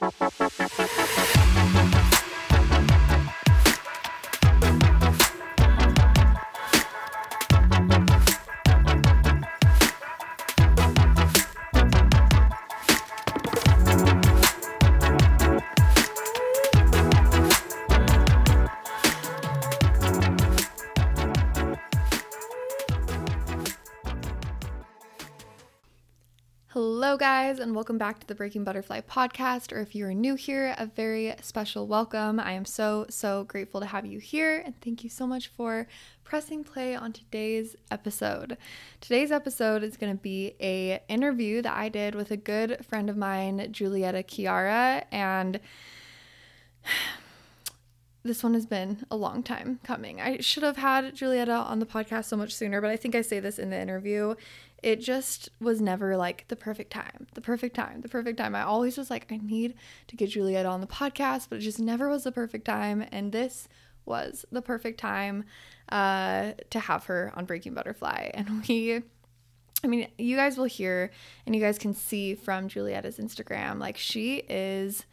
Hello, guys, and welcome back to the Breaking Butterfly podcast. Or if you are new here, a very special welcome. I am so, so grateful to have you here, and thank you so much for pressing play on today's episode. Today's episode is going to be a interview that I did with a good friend of mine, Julietta Chiara, and this one has been a long time coming. I should have had Julietta on the podcast so much sooner, but I think I say this in the interview it just was never like the perfect time, the perfect time, the perfect time. I always was like, I need to get Juliet on the podcast, but it just never was the perfect time. And this was the perfect time uh, to have her on Breaking Butterfly. And we, I mean, you guys will hear and you guys can see from Julietta's Instagram, like, she is.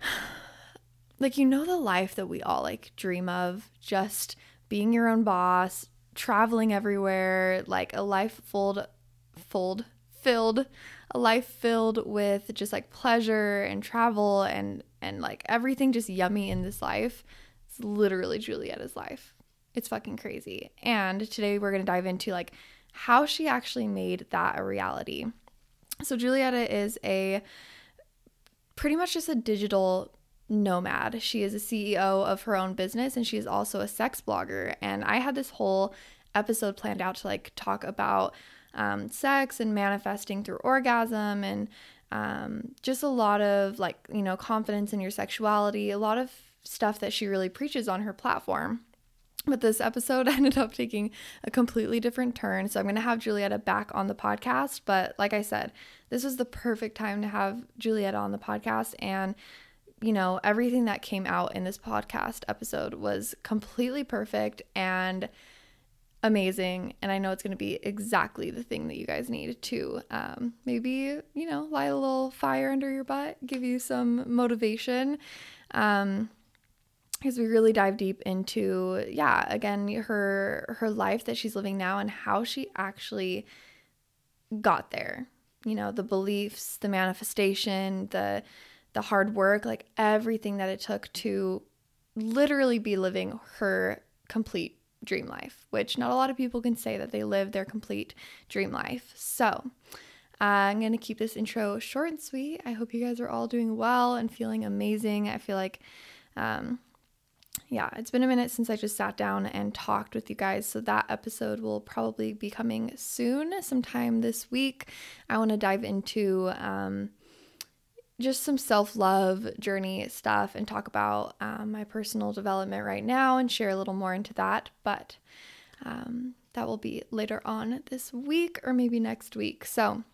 Like, you know, the life that we all like dream of, just being your own boss, traveling everywhere, like a life filled, filled, filled, a life filled with just like pleasure and travel and and like everything just yummy in this life. It's literally Julietta's life. It's fucking crazy. And today we're gonna dive into like how she actually made that a reality. So Julietta is a pretty much just a digital nomad. She is a CEO of her own business and she is also a sex blogger. And I had this whole episode planned out to like talk about um, sex and manifesting through orgasm and um, just a lot of like, you know, confidence in your sexuality, a lot of stuff that she really preaches on her platform. But this episode ended up taking a completely different turn. So I'm going to have Julietta back on the podcast. But like I said, this was the perfect time to have Julietta on the podcast. And you know, everything that came out in this podcast episode was completely perfect and amazing. And I know it's going to be exactly the thing that you guys need to um, maybe, you know, light a little fire under your butt, give you some motivation. Um, because we really dive deep into yeah again her her life that she's living now and how she actually got there you know the beliefs the manifestation the the hard work, like everything that it took to literally be living her complete dream life, which not a lot of people can say that they live their complete dream life. So, uh, I'm going to keep this intro short and sweet. I hope you guys are all doing well and feeling amazing. I feel like, um, yeah, it's been a minute since I just sat down and talked with you guys. So that episode will probably be coming soon, sometime this week. I want to dive into, um, just some self love journey stuff and talk about um, my personal development right now and share a little more into that. But um, that will be later on this week or maybe next week. So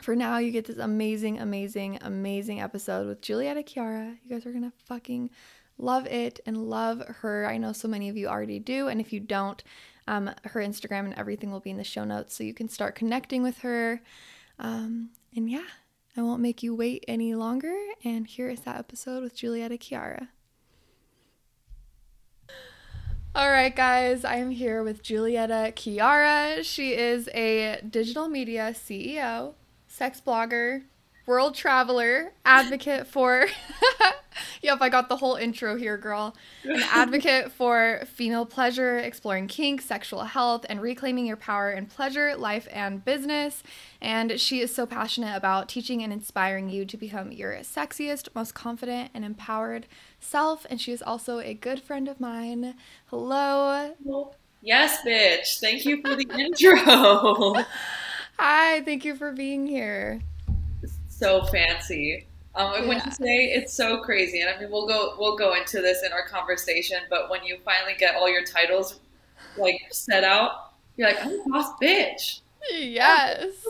for now, you get this amazing, amazing, amazing episode with Julietta Chiara. You guys are gonna fucking love it and love her. I know so many of you already do. And if you don't, um, her Instagram and everything will be in the show notes so you can start connecting with her. Um, and yeah, I won't make you wait any longer, and here is that episode with Julietta Chiara. All right, guys, I am here with Julietta Chiara. She is a digital media CEO, sex blogger, world traveler, advocate for. yep, I got the whole intro here, girl. An advocate for female pleasure, exploring kink, sexual health, and reclaiming your power in pleasure, life, and business. And she is so passionate about teaching and inspiring you to become your sexiest, most confident, and empowered self. And she is also a good friend of mine. Hello. Yes, bitch. Thank you for the intro. Hi, thank you for being here so fancy. Um, yeah. When you say it's so crazy, and I mean we'll go we'll go into this in our conversation, but when you finally get all your titles like set out, you're like, I'm a boss bitch. Yes.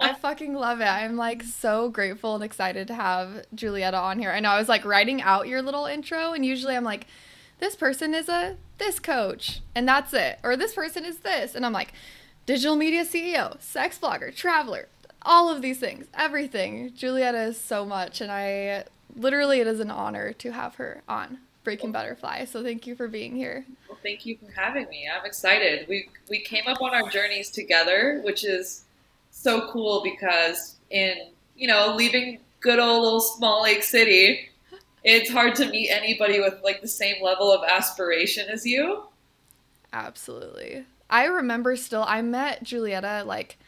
I fucking love it. I'm like so grateful and excited to have Julietta on here. I know I was like writing out your little intro, and usually I'm like, this person is a this coach, and that's it. Or this person is this. And I'm like, digital media CEO, sex blogger, traveler, all of these things, everything. Julietta is so much, and I literally, it is an honor to have her on Breaking Butterfly. So thank you for being here. Well, thank you for having me. I'm excited. We we came up on our journeys together, which is so cool because in you know leaving good old little Salt Lake City, it's hard to meet anybody with like the same level of aspiration as you. Absolutely. I remember still. I met Julietta like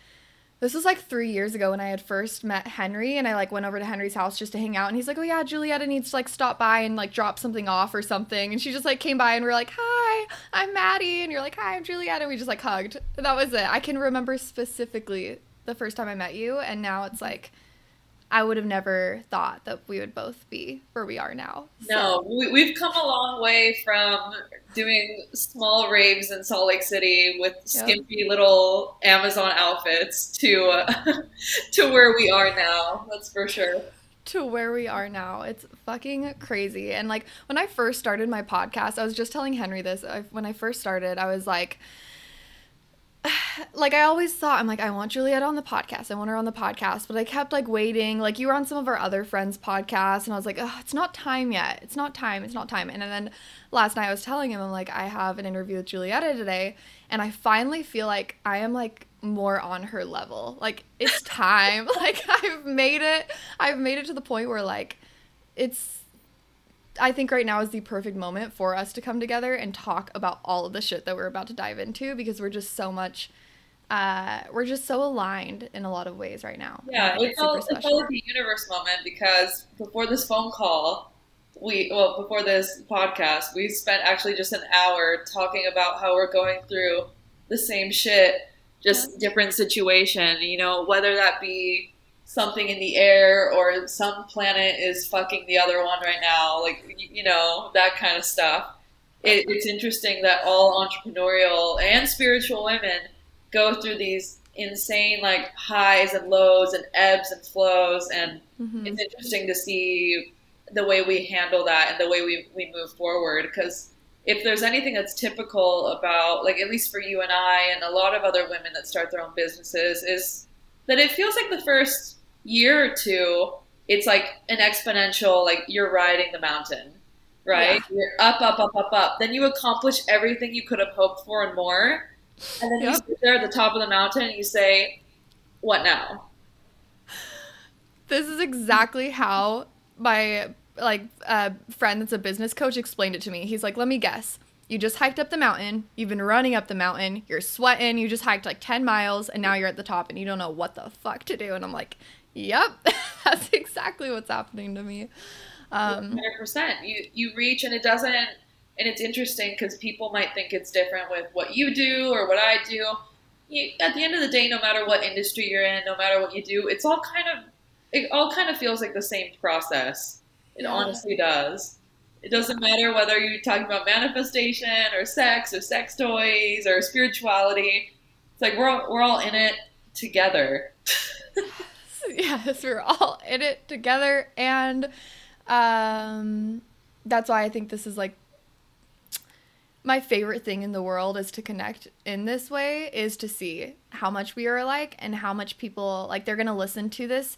this was like three years ago when I had first met Henry, and I like went over to Henry's house just to hang out. And he's like, "Oh yeah, Julietta needs to like stop by and like drop something off or something." And she just like came by, and we are like, "Hi, I'm Maddie," and you're like, "Hi, I'm Julietta." And we just like hugged. That was it. I can remember specifically the first time I met you, and now it's like I would have never thought that we would both be where we are now. So. No, we, have come a long way from doing small raves in Salt Lake City with skimpy yep. little Amazon outfits to uh, to where we are now. That's for sure. To where we are now, it's fucking crazy. And like when I first started my podcast, I was just telling Henry this. I, when I first started, I was like like I always thought I'm like I want Juliet on the podcast. I want her on the podcast, but I kept like waiting. Like you were on some of our other friends' podcasts and I was like, "Oh, it's not time yet. It's not time. It's not time." And then last night I was telling him I'm like, "I have an interview with Julietta today, and I finally feel like I am like more on her level. Like it's time. like I've made it. I've made it to the point where like it's I think right now is the perfect moment for us to come together and talk about all of the shit that we're about to dive into because we're just so much uh, we're just so aligned in a lot of ways right now. Yeah, it felt, it felt like a universe moment because before this phone call, we well before this podcast, we spent actually just an hour talking about how we're going through the same shit, just different situation. You know, whether that be something in the air or some planet is fucking the other one right now, like you know that kind of stuff. It, it's interesting that all entrepreneurial and spiritual women go through these insane like highs and lows and ebbs and flows, and mm-hmm. it's interesting to see the way we handle that and the way we we move forward because if there's anything that's typical about like at least for you and I and a lot of other women that start their own businesses is that it feels like the first year or two, it's like an exponential, like you're riding the mountain, right? Yeah. You're up, up, up, up, up. Then you accomplish everything you could have hoped for and more. And then yep. you sit there at the top of the mountain and you say, What now? This is exactly how my like uh, friend that's a business coach explained it to me. He's like, Let me guess. You just hiked up the mountain. You've been running up the mountain. You're sweating. You just hiked like 10 miles and now you're at the top and you don't know what the fuck to do. And I'm like, Yep, that's exactly what's happening to me. Um, 100%. You you reach and it doesn't, and it's interesting because people might think it's different with what you do or what I do. You, at the end of the day, no matter what industry you're in, no matter what you do, it's all kind of it all kind of feels like the same process. It yeah. honestly does. It doesn't matter whether you're talking about manifestation or sex or sex toys or spirituality. It's like we're all, we're all in it together. yes, we're all in it together, and um, that's why I think this is like my favorite thing in the world is to connect in this way is to see how much we are alike and how much people like they're gonna listen to this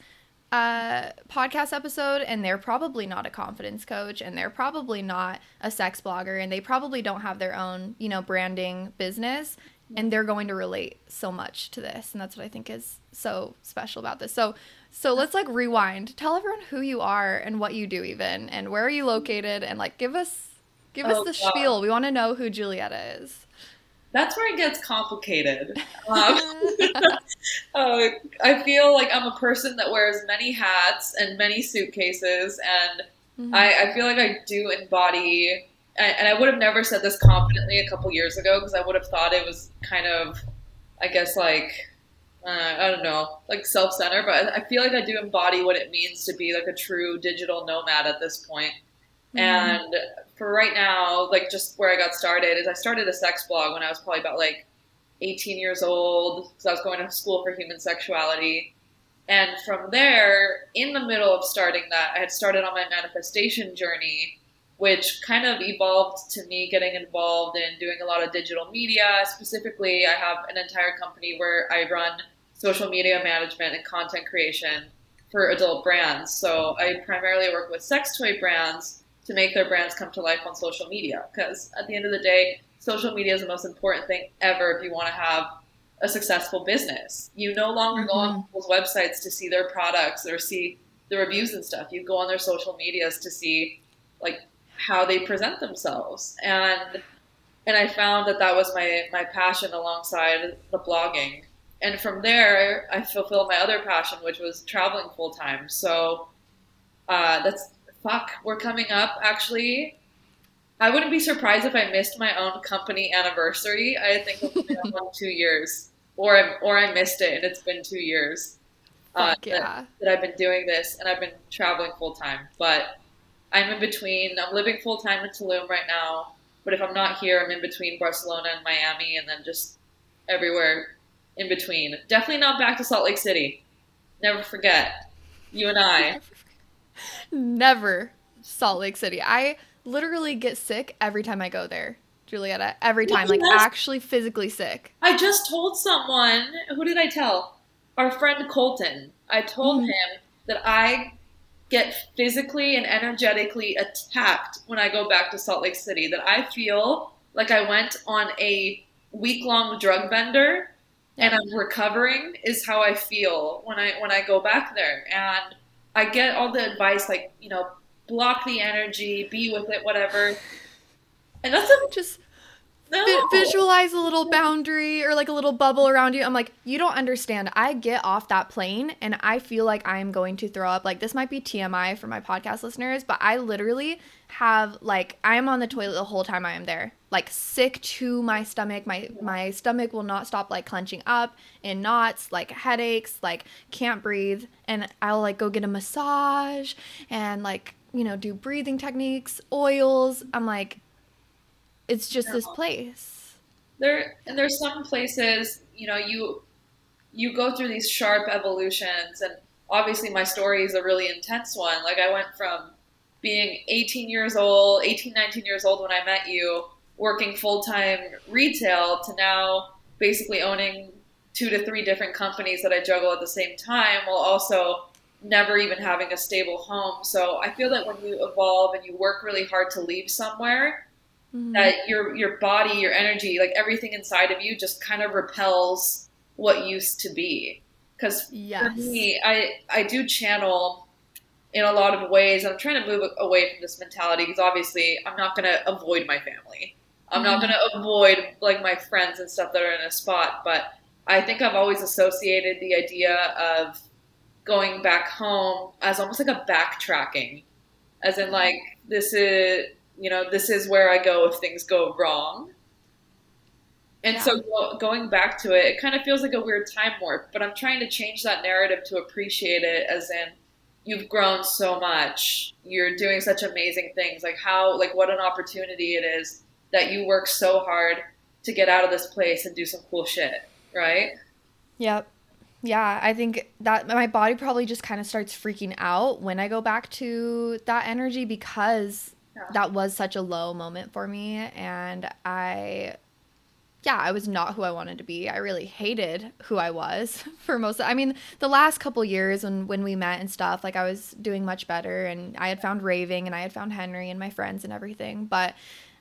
uh, podcast episode and they're probably not a confidence coach and they're probably not a sex blogger and they probably don't have their own you know branding business and they're going to relate so much to this and that's what i think is so special about this. So so let's like rewind. Tell everyone who you are and what you do even and where are you located and like give us give oh, us the God. spiel. We want to know who julietta is. That's where it gets complicated. Um, uh, i feel like i'm a person that wears many hats and many suitcases and mm-hmm. I, I feel like i do embody and I would have never said this confidently a couple years ago because I would have thought it was kind of, I guess, like, uh, I don't know, like self centered, but I feel like I do embody what it means to be like a true digital nomad at this point. Mm-hmm. And for right now, like just where I got started is I started a sex blog when I was probably about like 18 years old because I was going to school for human sexuality. And from there, in the middle of starting that, I had started on my manifestation journey which kind of evolved to me getting involved in doing a lot of digital media. Specifically, I have an entire company where I run social media management and content creation for adult brands. So I primarily work with sex toy brands to make their brands come to life on social media. Because at the end of the day, social media is the most important thing ever if you want to have a successful business. You no longer go on mm-hmm. people's websites to see their products or see the reviews and stuff. You go on their social medias to see like how they present themselves. And and I found that that was my my passion alongside the blogging. And from there, I fulfilled my other passion, which was traveling full time. So uh, that's fuck. We're coming up actually. I wouldn't be surprised if I missed my own company anniversary. I think it's been two years, or I, or I missed it, and it's been two years uh, yeah. that, that I've been doing this, and I've been traveling full time. But I'm in between. I'm living full time in Tulum right now, but if I'm not here, I'm in between Barcelona and Miami, and then just everywhere in between. Definitely not back to Salt Lake City. Never forget. You and I. Never Salt Lake City. I literally get sick every time I go there. Julietta, every time, like actually physically sick. I just told someone, who did I tell? Our friend Colton. I told mm. him that I get physically and energetically attacked when I go back to Salt Lake City. That I feel like I went on a week long drug bender and I'm recovering is how I feel when I when I go back there. And I get all the advice like, you know, block the energy, be with it, whatever. And that's a, just no. visualize a little boundary or like a little bubble around you. I'm like, you don't understand. I get off that plane and I feel like I'm going to throw up. Like, this might be TMI for my podcast listeners, but I literally have like I'm on the toilet the whole time I am there. Like sick to my stomach. My my stomach will not stop like clenching up in knots, like headaches, like can't breathe. And I'll like go get a massage and like, you know, do breathing techniques, oils. I'm like, it's just this place. There and there's some places, you know, you you go through these sharp evolutions and obviously my story is a really intense one. Like I went from being 18 years old, 18, 19 years old when I met you, working full-time retail to now basically owning two to three different companies that I juggle at the same time while also never even having a stable home. So I feel that when you evolve and you work really hard to leave somewhere, mm-hmm. that your your body, your energy, like everything inside of you just kind of repels what used to be. Because yes. for me, I I do channel in a lot of ways. I'm trying to move away from this mentality because obviously I'm not going to avoid my family. I'm mm-hmm. not going to avoid like my friends and stuff that are in a spot, but I think I've always associated the idea of going back home as almost like a backtracking, as in like this is you know, this is where I go if things go wrong. And yeah. so going back to it, it kind of feels like a weird time warp, but I'm trying to change that narrative to appreciate it as in you've grown so much. You're doing such amazing things. Like how like what an opportunity it is that you work so hard to get out of this place and do some cool shit, right? Yep. Yeah, I think that my body probably just kind of starts freaking out when I go back to that energy because that was such a low moment for me and i yeah i was not who i wanted to be. I really hated who i was for most of, i mean the last couple years when when we met and stuff like i was doing much better and i had found raving and i had found henry and my friends and everything but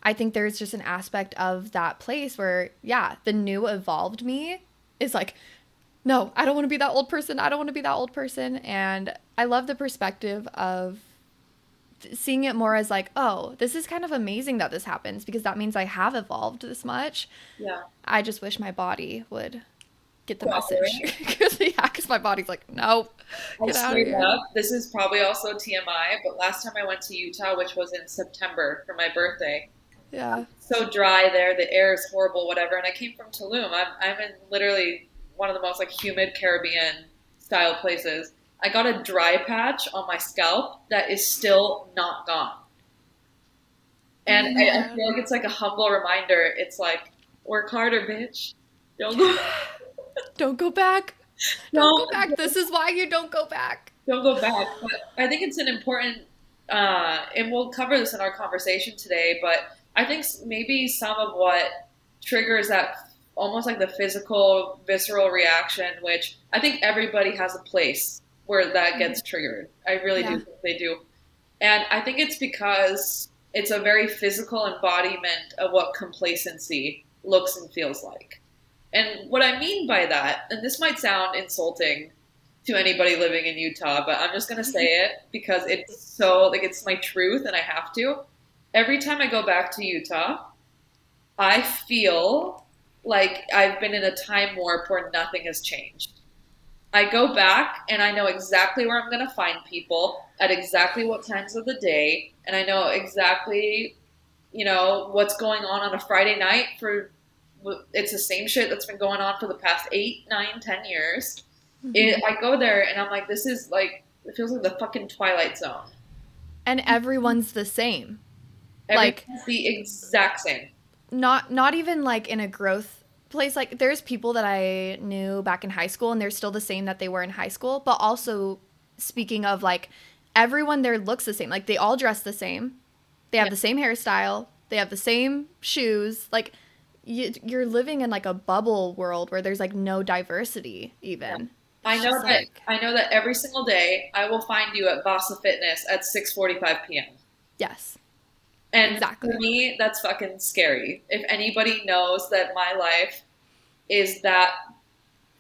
i think there's just an aspect of that place where yeah the new evolved me is like no i don't want to be that old person i don't want to be that old person and i love the perspective of seeing it more as like, oh, this is kind of amazing that this happens because that means I have evolved this much. Yeah. I just wish my body would get the well, message. Yeah, because my body's like, no, get out of here. Up, this is probably also TMI, but last time I went to Utah, which was in September for my birthday. Yeah. So dry there, the air is horrible, whatever. And I came from Tulum. I'm, I'm in literally one of the most like humid Caribbean style places I got a dry patch on my scalp that is still not gone. And yeah. I, I, feel like it's like a humble reminder. It's like, work harder, bitch. Don't go Don't go back. Don't, don't go back. This is why you don't go back. Don't go back. But I think it's an important uh, and we'll cover this in our conversation today, but I think maybe some of what triggers that almost like the physical, visceral reaction, which I think everybody has a place where that mm-hmm. gets triggered. I really Yeah. do think they do. And I think it's because it's a very physical embodiment of what complacency looks and feels like. And what I mean by that, and this might sound insulting to anybody living in Utah, but I'm just going to say mm-hmm. it because it's so, like, it's my truth and I have to. Every time I go back to Utah, I feel like I've been in a time warp where nothing has changed. I go back and I know exactly where I'm going to find people at exactly what times of the day, and I know exactly, you know, what's going on on a Friday night for. It's the same shit that's been going on for the past eight, nine, ten years. Mm-hmm. It, I go there and I'm like, this is like, it feels like the fucking Twilight Zone. and everyone's the same. Like- the exact same. not not even like in a growth place like there's people that i knew back in high school and they're still the same that they were in high school but also speaking of like everyone there looks the same. Like they all dress the same. They have Yeah. the same hairstyle. They have the same shoes. Like you, you're living in like a bubble world where there's like no diversity even. I know that like- I know that every single day I will find you at Vasa Fitness at 6:45 p.m. yes And Exactly. for me, that's fucking scary. If anybody knows that my life is that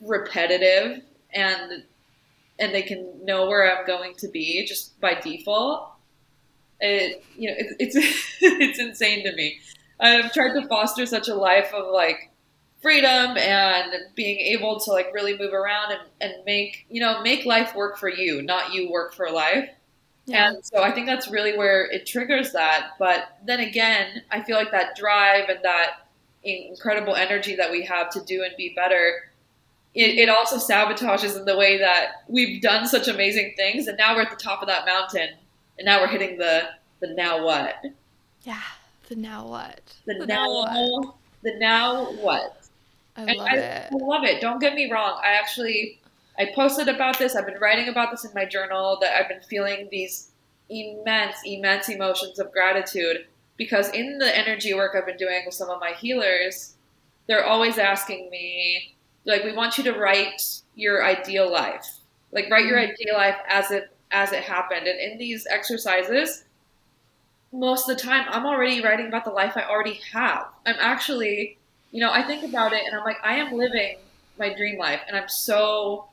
repetitive and and they can know where I'm going to be just by default, it you know it, it's it's insane to me. I've tried to foster such a life of like freedom and being able to like really move around and, and make you know make life work for you, not you work for life. Yeah And so I think that's really where it triggers that. But then again, I feel like that drive and that incredible energy that we have to do and be better, it, it also sabotages in the way that we've done such amazing things and now we're at the top of that mountain and now we're hitting the, the now what? yeah the now what The, The now, what? the now what? i And love I, it I love it. Don't get me wrong. I actually I posted about this. I've been writing about this in my journal that I've been feeling these immense, immense emotions of gratitude because in the energy work I've been doing with some of my healers, they're always asking me like we want you to write your ideal life. Like write your Mhm. ideal life as it as it happened. And in these exercises, most of the time I'm already writing about the life I already have. I'm actually you know, I think about it and I'm like, I am living my dream life, and I'm so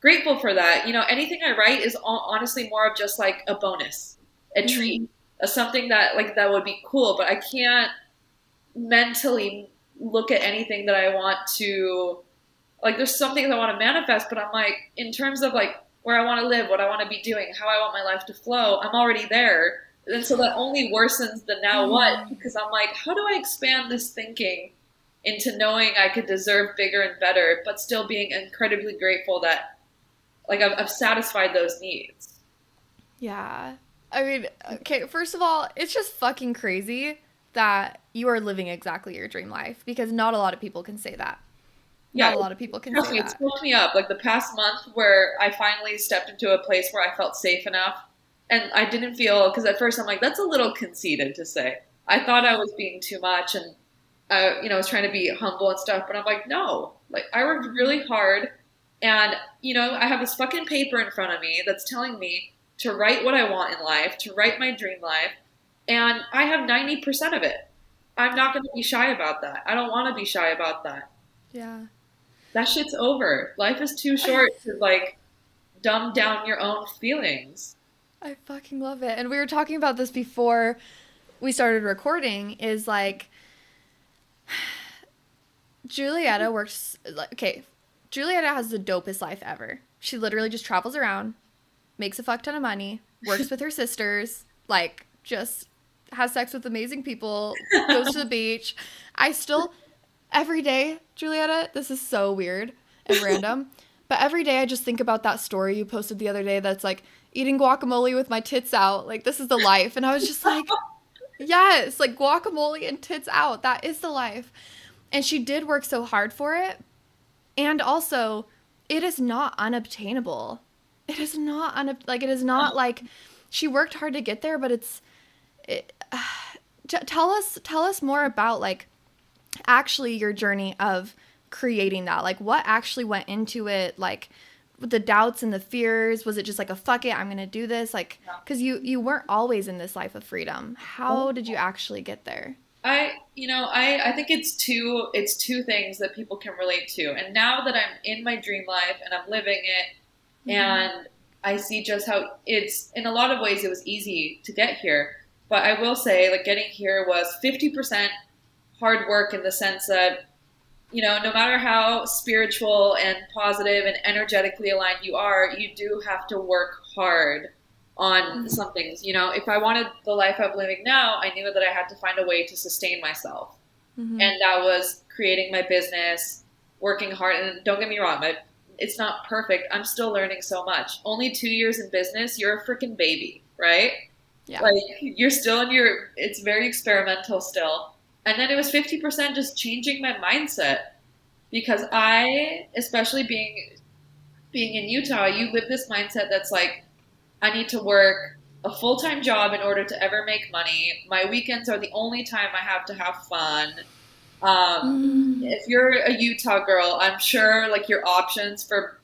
grateful for that. You know, anything I write is honestly more of just like a bonus, a Mhm. treat, a something that like that would be cool, but I can't mentally look at anything that I want to like. There's some things I want to manifest, but I'm like, in terms of like where I want to live, what I want to be doing, how I want my life to flow, I'm already there. And so that only worsens the now what because I'm like, how do I expand this thinking into knowing I could deserve bigger and better, but still being incredibly grateful that like I've, I've satisfied those needs. Yeah. I mean, okay, first of all, it's just fucking crazy that you are living exactly your dream life because not a lot of people can say that. Yeah, Not a lot of people can say me, it that. spoke me up. Like the past month where I finally stepped into a place where I felt safe enough and I didn't feel, because at first I'm like, that's a little conceited to say. I thought I was being too much and, uh, you know, I was trying to be humble and stuff, but I'm like, no. Like I worked really hard and, you know, I have this fucking paper in front of me that's telling me to write what I want in life, to write my dream life, and I have 90% of it. I'm not going to be shy about that. I don't want to be shy about that Yeah. that shit's over. Life is too short to like dumb down your own feelings. I fucking love it. And we were talking about this before we started recording is like Julietta works like okay, Julietta has the dopest life ever. She literally just travels around, makes a fuck ton of money, works with her sisters, like just has sex with amazing people, goes to the beach. I still every day, Julietta, this is so weird and random, but every day I just think about that story you posted the other day that's like eating guacamole with my tits out. Like this is the life. And I was just like, yes, like guacamole and tits out. That is the life. And she did work so hard for it. And also, it is not unobtainable. It is not unob- like it is not oh. like she worked hard to get there, but it's it, t- tell us tell us more about like actually your journey of creating that? Like what actually went into it? Like the doubts and the fears was it just like a fuck it i'm gonna do this like because you you weren't always in this life of freedom how oh. did you actually get there I, you know, I, I think it's two, it's two things that people can relate to. And now that I'm in my dream life and I'm living it mm-hmm. and I see just how it's, in a lot of ways, it was easy to get here. But I will say, like, getting here was 50% hard work in the sense that, you know, no matter how spiritual and positive and energetically aligned you are, you do have to work hard on mm-hmm. some things. You know, if I wanted the life I'm living now, I knew that I had to find a way to sustain myself. Mm-hmm. And that was creating my business, working hard. And don't get me wrong, my, it's not perfect. I'm still learning so much. Only two years in business, you're a freaking baby, right? Yeah. Like you're still in your, it's very experimental still. And then it was 50% just changing my mindset because I, especially being, being in Utah, you live this mindset that's like, I need to work a full time job in order to ever make money. My weekends are the only time I have to have fun. Um, mm. If you're a Utah girl, I'm sure like your options for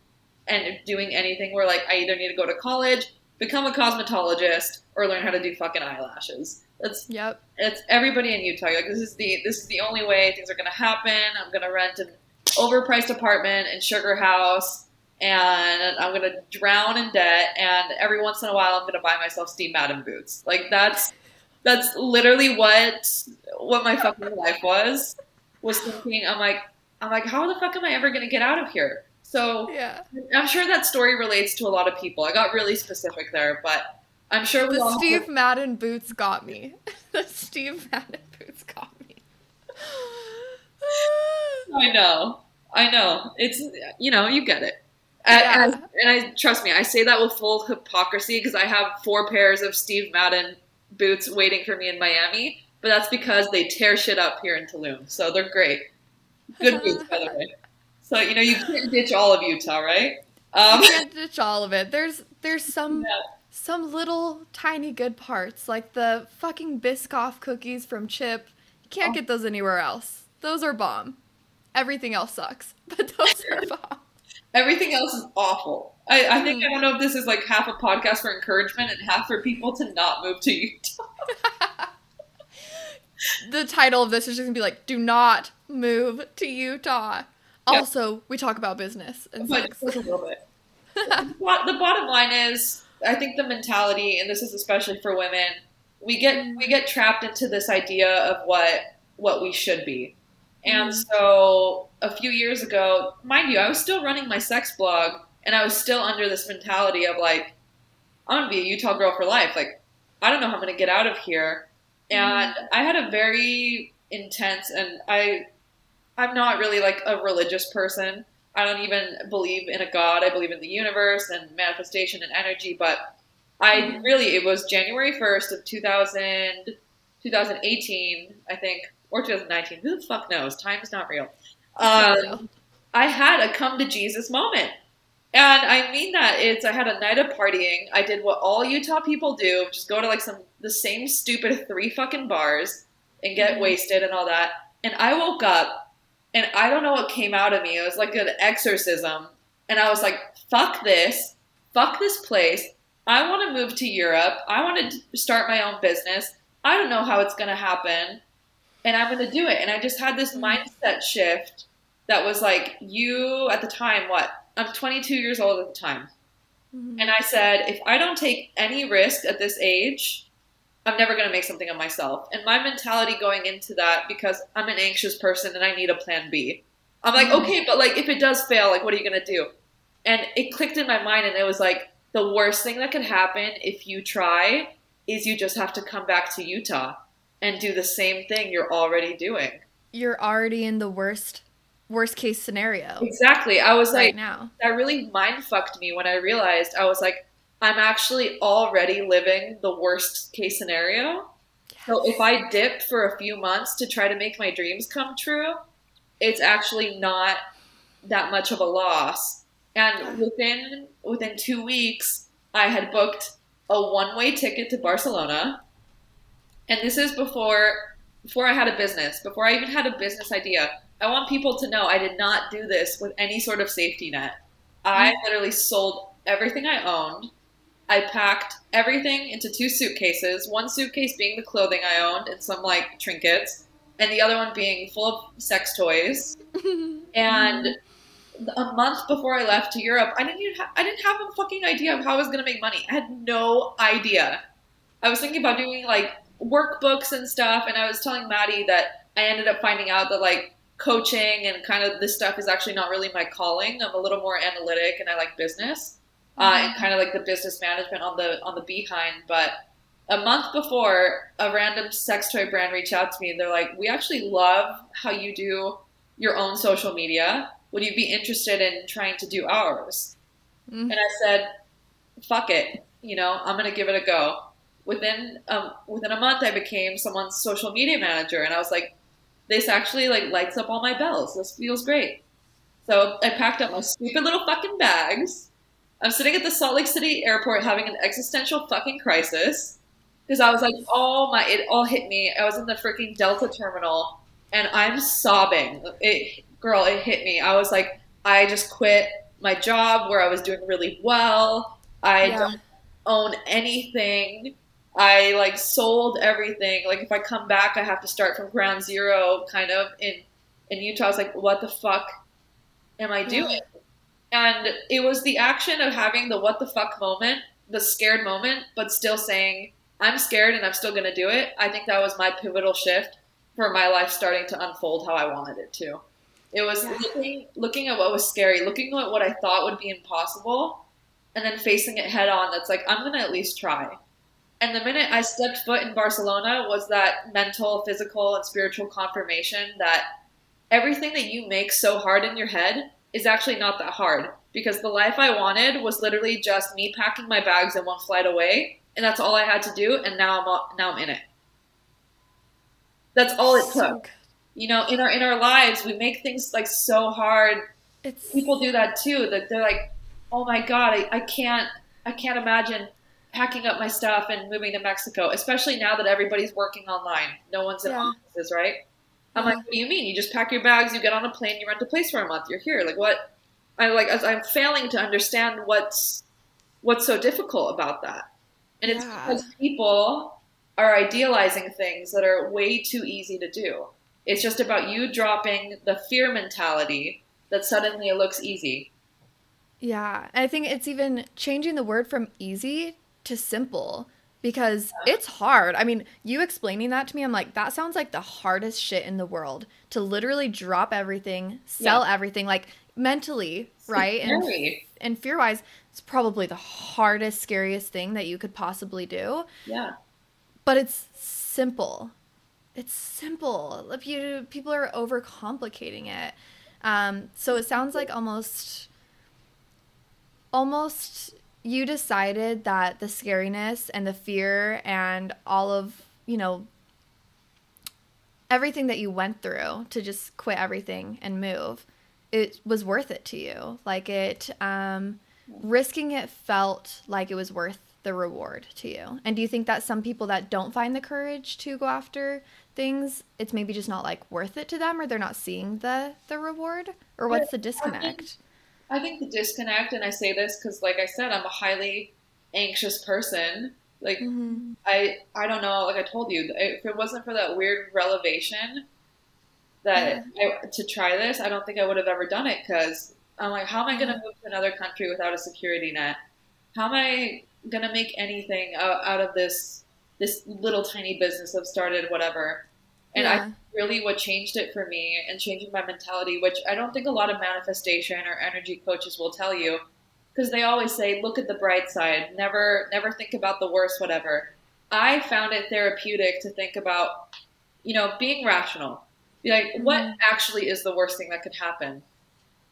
and doing anything were like I either need to go to college, become a cosmetologist, or learn how to do fucking eyelashes. That's yep. It's everybody in Utah. Like this is the this is the only way things are gonna happen. I'm gonna rent an overpriced apartment in Sugar House and I'm gonna drown in debt, and every once in a while I'm gonna buy myself Steve Madden boots. Like that's that's literally what what my fucking life was. Was thinking I'm like I'm like how the fuck am I ever gonna get out of here? So yeah, I'm sure that story relates to a lot of people. I got really specific there, but I'm sure the Steve have... Madden boots got me. the Steve Madden boots got me. I know, I know. It's you know you get it. Yeah. And, I, and I trust me, I say that with full hypocrisy because I have four pairs of Steve Madden boots waiting for me in Miami, but that's because they tear shit up here in Tulum. So they're great. Good boots, by the way. So you know you can't ditch all of Utah, right? Um, you can't ditch all of it. There's there's some yeah. some little tiny good parts, like the fucking Biscoff cookies from Chip. You can't oh. get those anywhere else. Those are bomb. Everything else sucks, but those are bomb. Everything else is awful. I, I think I don't know if this is like half a podcast for encouragement and half for people to not move to Utah. the title of this is just gonna be like, "Do not move to Utah." Also, we talk about business and but sex. a little bit. the bottom line is, I think the mentality, and this is especially for women, we get we get trapped into this idea of what what we should be, and mm-hmm. so a few years ago, mind you, I was still running my sex blog and I was still under this mentality of like, I'm gonna be a Utah girl for life. Like, I don't know how I'm gonna get out of here. And mm-hmm. I had a very intense and I I'm not really like a religious person. I don't even believe in a God. I believe in the universe and manifestation and energy, but I mm-hmm. really it was January 1st of 2000 2018, I think, or 2019. Who the fuck knows? Time is not real um, I had a come to Jesus moment. And I mean that it's I had a night of partying. I did what all Utah people do, just go to like some the same stupid three fucking bars and get mm-hmm. wasted and all that. And I woke up and I don't know what came out of me. It was like an exorcism. And I was like, fuck this. Fuck this place. I want to move to Europe. I want to start my own business. I don't know how it's going to happen. And I'm going to do it. And I just had this mm-hmm. mindset shift that was like, you at the time, what? I'm 22 years old at the time. Mm-hmm. And I said, if I don't take any risk at this age, I'm never going to make something of myself. And my mentality going into that, because I'm an anxious person and I need a plan B. I'm like, mm-hmm. okay, but like if it does fail, like what are you going to do? And it clicked in my mind and it was like, the worst thing that could happen if you try is you just have to come back to Utah and do the same thing you're already doing. You're already in the worst worst case scenario. Exactly. I was right like, now. that really mind fucked me when I realized I was like, I'm actually already living the worst case scenario. Yes. So if I dip for a few months to try to make my dreams come true, it's actually not that much of a loss. And within within two weeks, I had booked a one way ticket to Barcelona. And this is before before I had a business, before I even had a business idea, I want people to know I did not do this with any sort of safety net. I mm-hmm. literally sold everything I owned. I packed everything into two suitcases, one suitcase being the clothing I owned and some like trinkets, and the other one being full of sex toys. and a month before I left to Europe, I didn't even ha- I didn't have a fucking idea of how I was going to make money. I had no idea. I was thinking about doing like workbooks and stuff, and I was telling Maddie that I ended up finding out that like coaching and kind of this stuff is actually not really my calling. I'm a little more analytic, and I like business uh, and kind of like the business management on the on the behind. But a month before, a random sex toy brand reached out to me, and they're like, "We actually love how you do your own social media. Would you be interested in trying to do ours?" Mhm. And I said, "Fuck it, you know, I'm gonna give it a go." Within um, within a month, I became someone's social media manager, and I was like, "This actually like lights up all my bells. This feels great." So I packed up my stupid little fucking bags. I'm sitting at the Salt Lake City airport having an existential fucking crisis because I was like, "Oh my!" It all hit me. I was in the freaking Delta terminal, and I'm sobbing. It, girl, it hit me. I was like, I just quit my job where I was doing really well. I Yeah. don't own anything. I like sold everything. Like if I come back, I have to start from ground zero, kind of in in Utah. I was like, what the fuck am I doing? And it was the action of having the what the fuck moment, the scared moment, but still saying, I'm scared and I'm still going to do it. I think that was my pivotal shift for my life starting to unfold how I wanted it to. It was Yeah. looking, looking at what was scary, looking at what I thought would be impossible, and then facing it head on. That's like, I'm going to at least try. And the minute I stepped foot in Barcelona was that mental, physical, and spiritual confirmation that everything that you make so hard in your head is actually not that hard because the life I wanted was literally just me packing my bags and one flight away, and that's all I had to do. And now I'm all- now I'm in it. That's all it So took. good. You know, in our in our lives, we make things like so hard. It's People do that too. That they're like, "Oh my god, I, I can't I can't imagine packing up my stuff and moving to Mexico." Especially now that everybody's working online. No one's in Yeah. offices, right? I'm Yeah. like, what do you mean? You just pack your bags, you get on a plane, you rent a place for a month, you're here. Like what? I like as I'm failing to understand what's what's so difficult about that. And it's Yeah. because people are idealizing things that are way too easy to do. It's just about you dropping the fear mentality that suddenly it looks easy. Yeah, I think it's even changing the word from easy to simple because it's hard. I mean, you explaining that to me, I'm like, that sounds like the hardest shit in the world to literally drop everything, sell everything, like mentally, right? And and fear wise, it's probably the hardest, scariest thing that you could possibly do. Yeah. But it's simple. It's simple. If you people are overcomplicating it. Um, so it sounds like almost almost you decided that the scariness and the fear and all of, you know, everything that you went through to just quit everything and move, it was worth it to you. Like it um risking it felt like it was worth the reward to you. And do you think that some people that don't find the courage to go after things, it's maybe just not like worth it to them or they're not seeing the the reward or what's the disconnect? I think the disconnect, and I say this because, like I said, I'm a highly anxious person. Like hmm I, I don't know. Like I told you, if it wasn't for that weird revelation that I, to try this, I don't think I would have ever done it. Because I'm like, how am I going to move to another country without a security net? How am I going to make anything out, out of this this little tiny business I've started, whatever? And I really what changed it for me and changing my mentality, which I don't think a lot of manifestation or energy coaches will tell you, because they always say, look at the bright side, never never think about the worst, whatever. I found it therapeutic to think about, you know, being rational. Be like, what Mhm. actually is the worst thing that could happen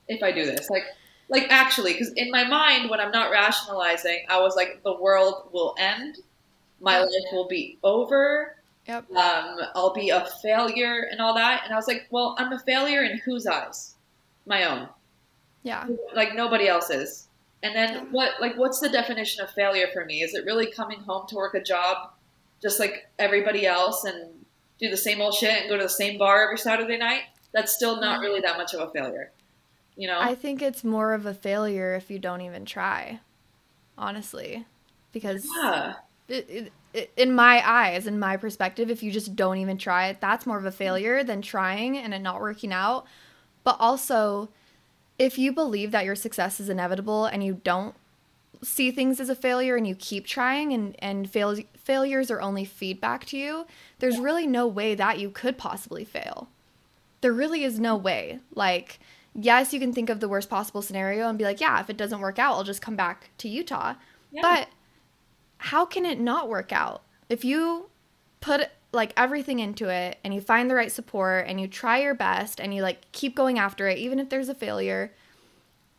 if I do this? Like, like actually, because in my mind, when I'm not rationalizing, I was like, the world will end, my life will be over, Yep. um, I'll be a failure and all that. And I was like, well, I'm a failure in whose eyes? My own. Yeah. Like nobody else's. And then Yeah. what? Like, what's the definition of failure for me? Is it really coming home to work a job, just like everybody else, and do the same old shit and go to the same bar every Saturday night, that's still not really that much of a failure. You know? I think it's more of a failure if you don't even try, honestly. Because yeah. it, it, it, in my eyes, in my perspective, if you just don't even try it, that's more of a failure than trying and it not working out. But also, if you believe that your success is inevitable and you don't see things as a failure and you keep trying and and fail, failures are only feedback to you there's really no way that you could possibly fail there really is no way like yes you can think of the worst possible scenario and be like yeah if it doesn't work out i'll just come back to utah yeah. but how can it not work out if you put like everything into it and you find the right support and you try your best and you like keep going after it even if there's a failure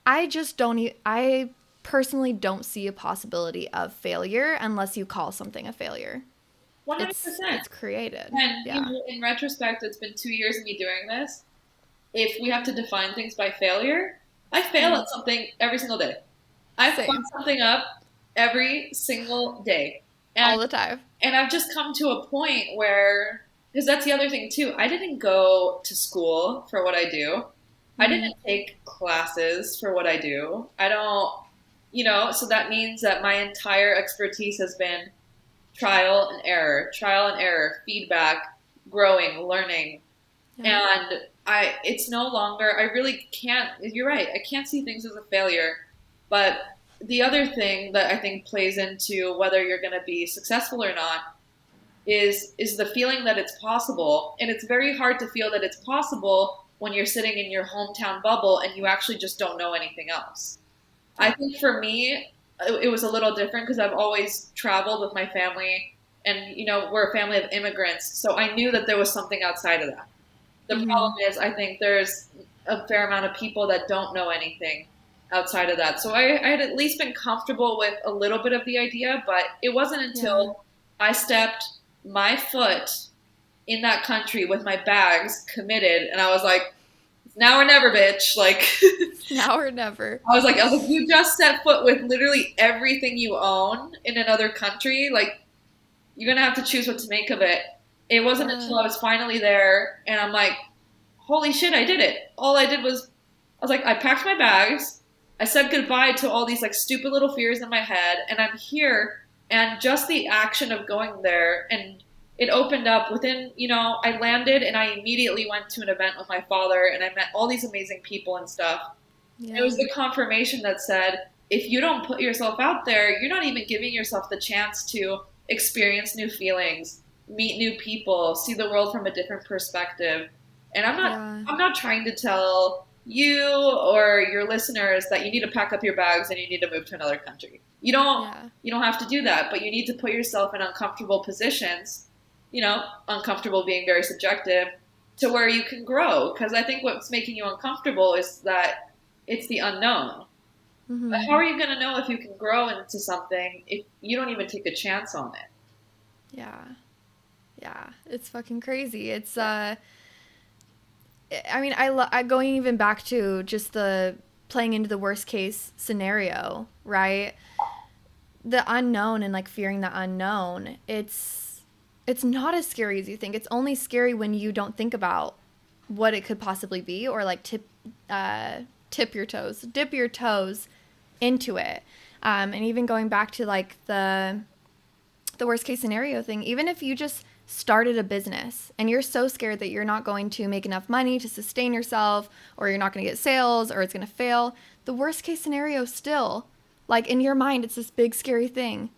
i just don't i personally don't see a possibility of failure unless you call something a failure. 100%. It's, it's created. And yeah. in retrospect, it's been two years of me doing this. If we have to define things by failure, I fail mm. at something every single day. I fuck something up every single day. And, All the time. And I've just come to a point where, because that's the other thing too, I didn't go to school for what I do. Mm. I didn't take classes for what I do. I don't you know, so that means that my entire expertise has been trial and error, trial and error, feedback, growing, learning. Yeah. And I it's no longer I really can't you're right. I can't see things as a failure. But the other thing that I think plays into whether you're going to be successful or not is is the feeling that it's possible. And it's very hard to feel that it's possible when you're sitting in your hometown bubble and you actually just don't know anything else. I think for me, it was a little different because I've always traveled with my family, and you know we're a family of immigrants, so I knew that there was something outside of that. The mm-hmm. problem is, I think there's a fair amount of people that don't know anything outside of that. So I, I had at least been comfortable with a little bit of the idea, but it wasn't until yeah. I stepped my foot in that country with my bags committed, and I was like, now or never, bitch. Like now or never. I was like, I was like, you just set foot with literally everything you own in another country. Like you're gonna have to choose what to make of it. It wasn't until I was finally there and I'm like, holy shit, I did it. All I did was I was like, I packed my bags. I said goodbye to all these like stupid little fears in my head, and I'm here. And just the action of going there and it opened up within, you know, I landed and I immediately went to an event with my father and I met all these amazing people and stuff. Yeah. It was the confirmation that said, if you don't put yourself out there, you're not even giving yourself the chance to experience new feelings, meet new people, see the world from a different perspective. And I'm not yeah. I'm not trying to tell you or your listeners that you need to pack up your bags and you need to move to another country. You don't yeah. you don't have to do that, but you need to put yourself in uncomfortable positions you know, uncomfortable being very subjective, to where you can grow. Because I think what's making you uncomfortable is that it's the unknown. Mm-hmm. But how are you going to know if you can grow into something if you don't even take a chance on it? Yeah. Yeah. It's fucking crazy. It's, uh, I mean, I, lo- I going even back to just the playing into the worst case scenario, right? The unknown and like fearing the unknown. It's, it's not as scary as you think. It's only scary when you don't think about what it could possibly be or like tip uh, tip your toes, dip your toes into it. Um, and even going back to like the the worst case scenario thing, even if you just started a business and you're so scared that you're not going to make enough money to sustain yourself or you're not going to get sales or it's going to fail, the worst case scenario still like in your mind it's this big scary thing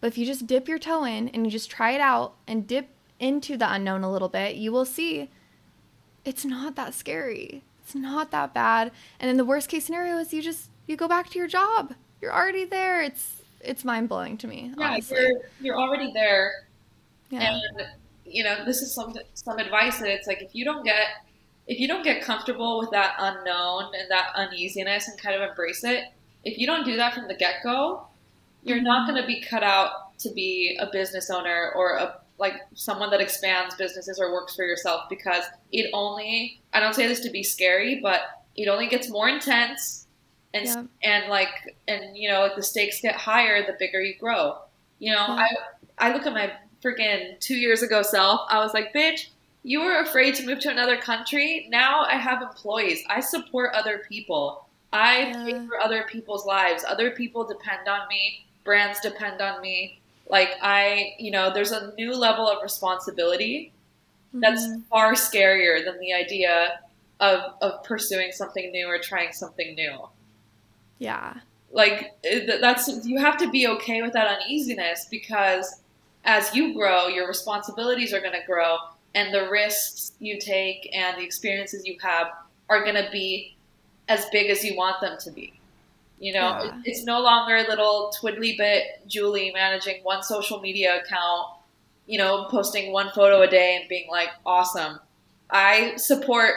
but if you just dip your toe in and you just try it out and dip into the unknown a little bit, you will see it's not that scary. It's not that bad. And then the worst case scenario is you just you go back to your job. You're already there. It's it's mind blowing to me. Yeah, honestly. you're you're already there. Yeah. And you know, this is some some advice that it's like if you don't get if you don't get comfortable with that unknown and that uneasiness and kind of embrace it, if you don't do that from the get go, you're not mm-hmm. going to be cut out to be a business owner or a like someone that expands businesses or works for yourself because it only I don't say this to be scary, but it only gets more intense and yeah. and like and you know like the stakes get higher the bigger you grow. You know, yeah. I I look at my freaking 2 years ago self, I was like, "Bitch, you were afraid to move to another country. Now I have employees. I support other people. I Yeah. pay for other people's lives. Other people depend on me. Brands depend on me. Like I, you know, there's a new level of responsibility that's Mhm. far scarier than the idea of of pursuing something new or trying something new. yeah. Like that's you have to be okay with that uneasiness because as you grow, your responsibilities are going to grow and the risks you take and the experiences you have are going to be as big as you want them to be. You know, Yeah. it's no longer a little twiddly bit Julie managing one social media account, you know, posting one photo a day and being like, awesome. I support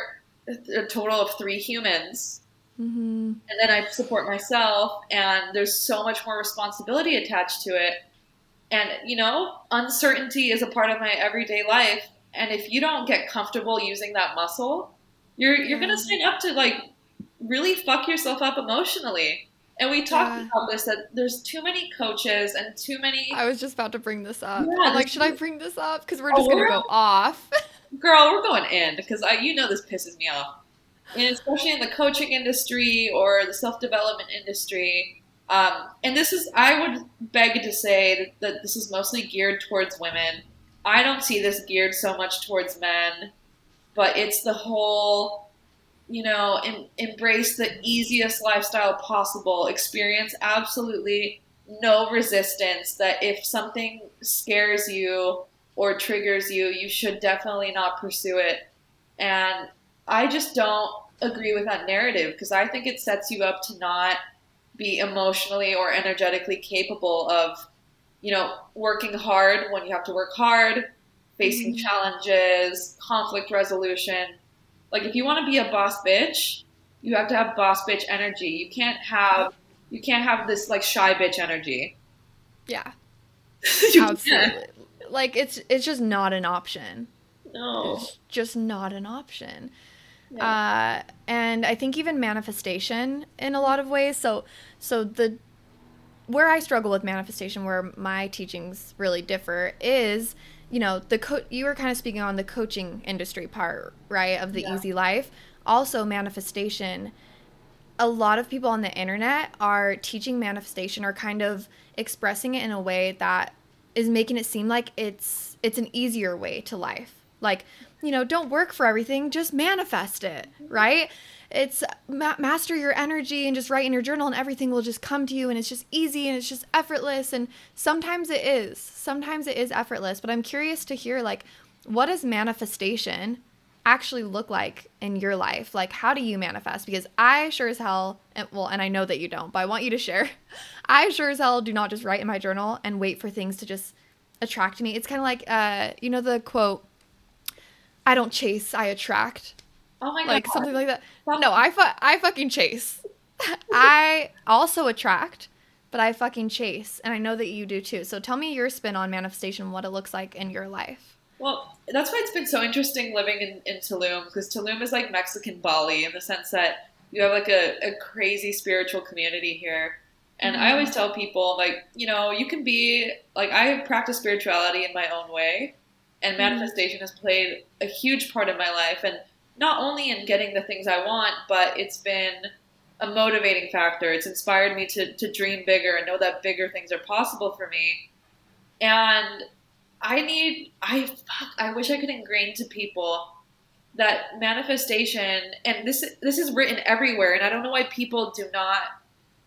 a total of three humans hmm and then I support myself, and there's so much more responsibility attached to it. And you know, uncertainty is a part of my everyday life, and if you don't get comfortable using that muscle, you're you're Yeah. gonna sign up to like really fuck yourself up emotionally. And we talked Yeah. about this that there's too many coaches and too many I was just about to bring this up. Yeah, I'm like, should I bring this up? Because we're Oh, just gonna go off. girl, we're going in because I, you know, this pisses me off, and especially in the coaching industry or the self development industry. Um, and this is, I would beg to say that, that this is mostly geared towards women. I don't see this geared so much towards men, but it's the whole, you know, em- embrace the easiest lifestyle possible, experience absolutely no resistance. That if something scares you or triggers you, you should definitely not pursue it. And I just don't agree with that narrative because I think it sets you up to not be emotionally or energetically capable of, you know, working hard when you have to work hard, facing Mhm. challenges, conflict resolution. Like if you want to be a boss bitch, you have to have boss bitch energy. You can't have you can't have this like shy bitch energy. yeah, absolutely. Like it's it's just not an option. No. It's just not an option. Yeah. Uh, and I think even manifestation in a lot of ways. So so the where I struggle with manifestation, where my teachings really differ, is you know the co- you were kind of speaking on the coaching industry part, right, of the Yeah. easy life. Also, manifestation. A lot of people on the internet are teaching manifestation or kind of expressing it in a way that is making it seem like it's it's an easier way to life. Like, you know, don't work for everything, just manifest it, right? It's ma- master your energy and just write in your journal and everything will just come to you and it's just easy and it's just effortless and sometimes it is. Sometimes it is effortless, but I'm curious to hear like what does manifestation actually look like in your life? Like how do you manifest? Because I sure as hell and well, and I know that you don't, but I want you to share. I sure as hell do not just write in my journal and wait for things to just attract me. It's kind of like uh you know the quote I don't chase, I attract. Oh my Like god. something like that. Stop. No, I fu- I fucking chase. I also attract, but I fucking chase, and I know that you do too. So tell me your spin on manifestation, what it looks like in your life. Well, that's why it's been so interesting living in, in Tulum because Tulum is like Mexican Bali in the sense that you have like a, a crazy spiritual community here. And I mm-hmm. always tell people, like, you know, you can be like, I practice spirituality in my own way, and Mhm. manifestation has played a huge part in my life. And not only in getting the things I want, but it's been a motivating factor. It's inspired me to, to dream bigger and know that bigger things are possible for me. And I need I fuck I wish I could ingrain to people that manifestation and this this is written everywhere and I don't know why people do not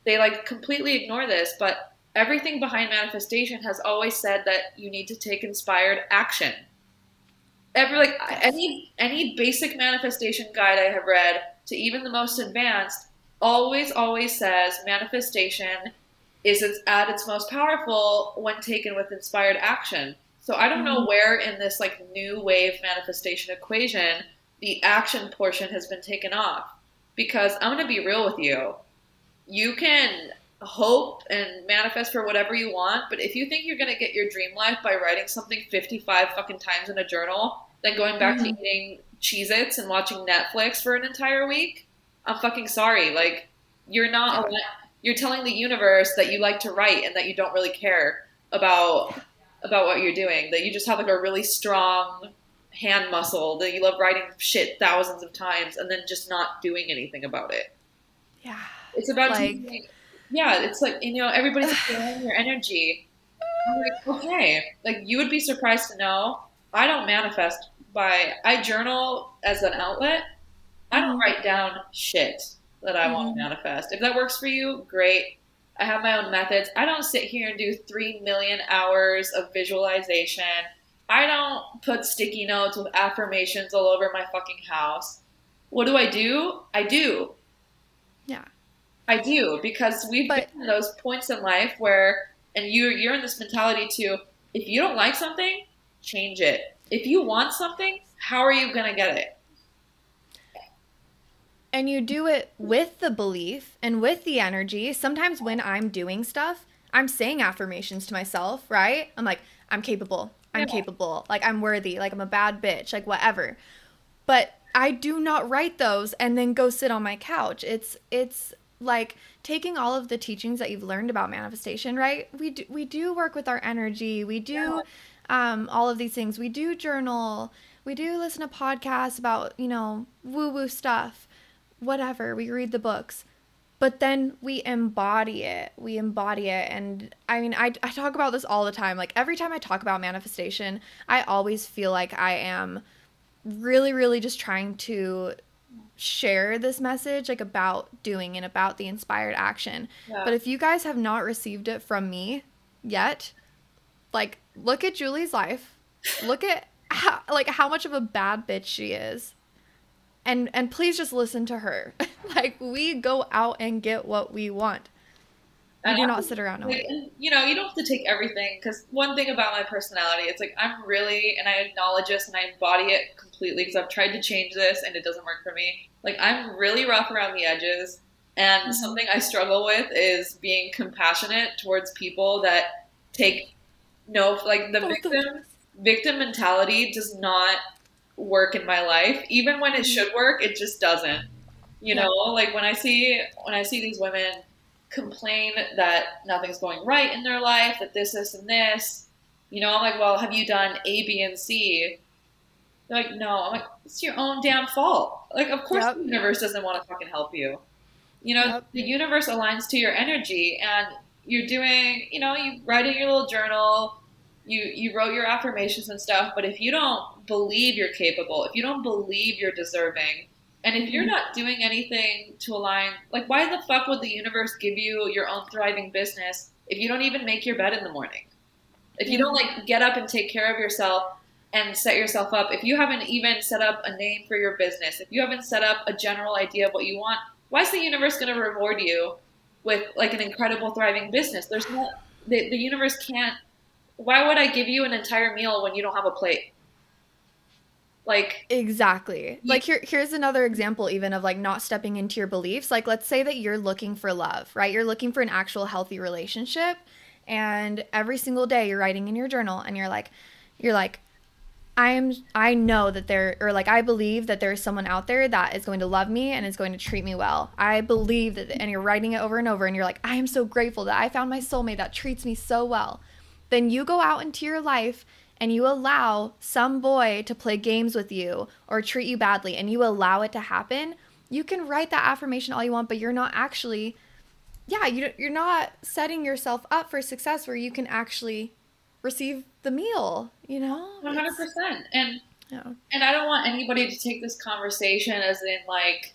they like completely ignore this but everything behind manifestation has always said that you need to take inspired action. Every like any any basic manifestation guide I have read to even the most advanced always always says manifestation is at its most powerful when taken with inspired action. So I don't know Mhm. where in this like new wave manifestation equation the action portion has been taken off. Because I'm gonna be real with you. You can hope and manifest for whatever you want, but if you think you're gonna get your dream life by writing something 55 fucking times in a journal, then going back Mhm. to eating Cheez Its and watching Netflix for an entire week, I'm fucking sorry. Like, you're not, Yeah. you're telling the universe that you like to write and that you don't really care about about what you're doing that you just have like a really strong hand muscle, that you love writing shit thousands of times and then just not doing anything about it. Yeah. It's about Like- taking- yeah, it's like you know everybody's feeling your energy. I'm like, okay, like you would be surprised to know I don't manifest by I journal as an outlet. I don't Mhm. write down shit that I want to manifest. If that works for you, great. I have my own methods. I don't sit here and do three million hours of visualization. I don't put sticky notes with affirmations all over my fucking house. What do I do? I do. I do because we've But- been in those points in life where, and you you're in this mentality too. If you don't like something, change it. If you want something, how are you gonna get it? And you do it with the belief and with the energy. Sometimes when I'm doing stuff, I'm saying affirmations to myself, right? I'm like, I'm capable. I'm Yeah. capable. Like, I'm worthy. Like, I'm a bad bitch. Like, whatever. But I do not write those and then go sit on my couch. It's, it's, like taking all of the teachings that you've learned about manifestation right? We do we do work with our energy. We do um, all of these things. We do journal. We do listen to podcasts about you know woo woo stuff whatever. We read the books. But then we embody it. We embody it. And i mean I, I talk about this all the time. Like every time i talk about manifestation i always feel like i am really really just trying to share this message like about doing and about the inspired action. Yeah. but if you guys have not received it from me yet like look at julie's life. Look at how, like how much of a bad bitch she is. And and please just listen to her. Like we go out and get what we want And do not sit around and wait and, you know, you don't have to take everything because one thing about my personality, it's like I'm really, and I acknowledge this and I embody it completely because I've tried to change this and it doesn't work for me. Like I'm really rough around the edges, and Mhm. something I struggle with is being compassionate towards people that take no, like the Both victim victim mentality does not work in my life. Even when it Mhm. should work, it just doesn't. You Yeah. know, like when I see when I see these women complain that nothing's going right in their life, that this, this, and this, you know, I'm like, well, have you done A, B, and C? They're like, no. I'm like, it's your own damn fault. Like, of course Yep. the universe doesn't want to fucking help you. You know, Yep. the universe aligns to your energy, and you're doing, you know, you write in your little journal, you you wrote your affirmations and stuff. But if you don't believe you're capable, if you don't believe you're deserving, and if you're Mhm. not doing anything to align, like, why the fuck would the universe give you your own thriving business if you don't even make your bed in the morning? If you don't like get up and take care of yourself and set yourself up, if you haven't even set up a name for your business, if you haven't set up a general idea of what you want, why is the universe going to reward you with like an incredible thriving business? There's no the, the universe can't. Why would I give you an entire meal when you don't have a plate? Like, Exactly. Like here here's another example even of like not stepping into your beliefs. Like let's say that you're looking for love, right? You're looking for an actual healthy relationship and every single day you're writing in your journal and you're like you're like I am I know that there or like I believe that there is someone out there that is going to love me and is going to treat me well. I believe that and you're writing it over and over and you're like I am so grateful that I found my soulmate that treats me so well. Then you go out into your life and you allow some boy to play games with you or treat you badly and you allow it to happen, you can write that affirmation all you want, but you're not actually, yeah, you, you're not setting yourself up for success where you can actually receive the meal, you know? one hundred percent. And Yeah. and I don't want anybody to take this conversation as in like,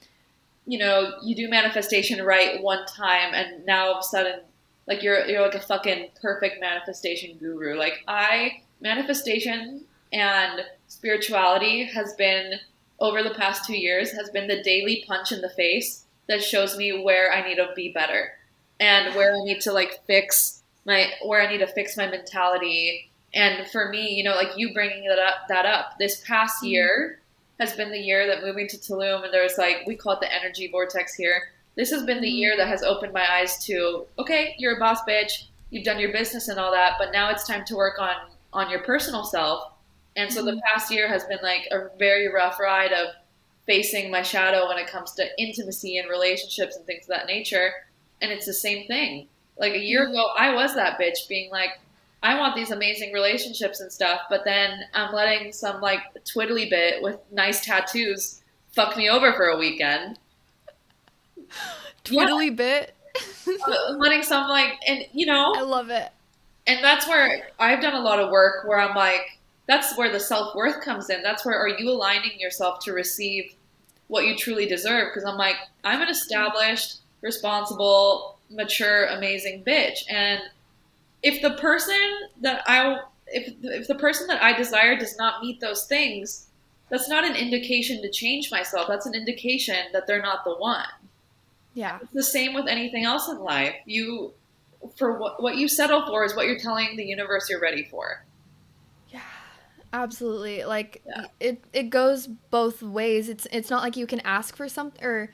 you know, you do manifestation right one time and now all of a sudden like you're you're like a fucking perfect manifestation guru. Like I manifestation and spirituality has been over the past two years has been the daily punch in the face that shows me where I need to be better and where I need to like fix my where I need to fix my mentality. And for me, you know, like you bringing that up, that up, this past Mhm. year has been the year that moving to Tulum, and there's like we call it the energy vortex here. This has been the Mhm. year that has opened my eyes to okay, you're a boss bitch, you've done your business and all that, but now it's time to work on on your personal self. And so the Mhm. past year has been like a very rough ride of facing my shadow when it comes to intimacy and relationships and things of that nature. And it's the same thing. Like a year Mhm. ago, I was that bitch being like, I want these amazing relationships and stuff, but then I'm letting some like twiddly bit with nice tattoos fuck me over for a weekend. Twiddly yeah. bit. letting some like, and you know, I love it. And that's where I've done a lot of work where I'm like, that's where the self worth comes in. That's where are you aligning yourself to receive what you truly deserve? Because I'm like, I'm an established, responsible, mature, amazing bitch, and if the person that I if if the person that I desire does not meet those things, that's not an indication to change myself. That's an indication that they're not the one. Yeah. It's the same with anything else in life. You for what what you settle for is what you're telling the universe you're ready for. Yeah. Absolutely. Like yeah. it it goes both ways. It's it's not like you can ask for something or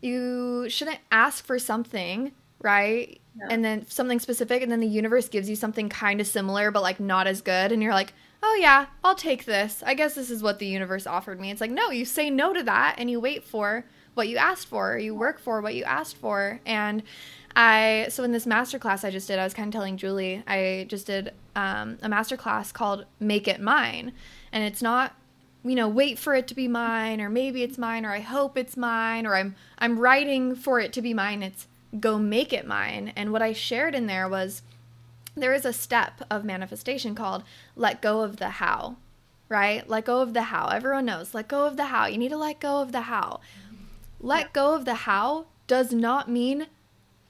you shouldn't ask for something, right? Yeah. And then something specific and then the universe gives you something kind of similar but like not as good and you're like, "Oh yeah, I'll take this. I guess this is what the universe offered me." It's like, "No, you say no to that and you wait for what you asked for. You work for what you asked for." And I so in this master class I just did, I was kind of telling Julie, I just did um, a master class called "Make It Mine," and it's not, you know, wait for it to be mine, or maybe it's mine, or I hope it's mine, or I'm I'm writing for it to be mine. It's go make it mine. And what I shared in there was there is a step of manifestation called let go of the how, right? Let go of the how. Everyone knows, let go of the how. You need to let go of the how. Let go of the how does not mean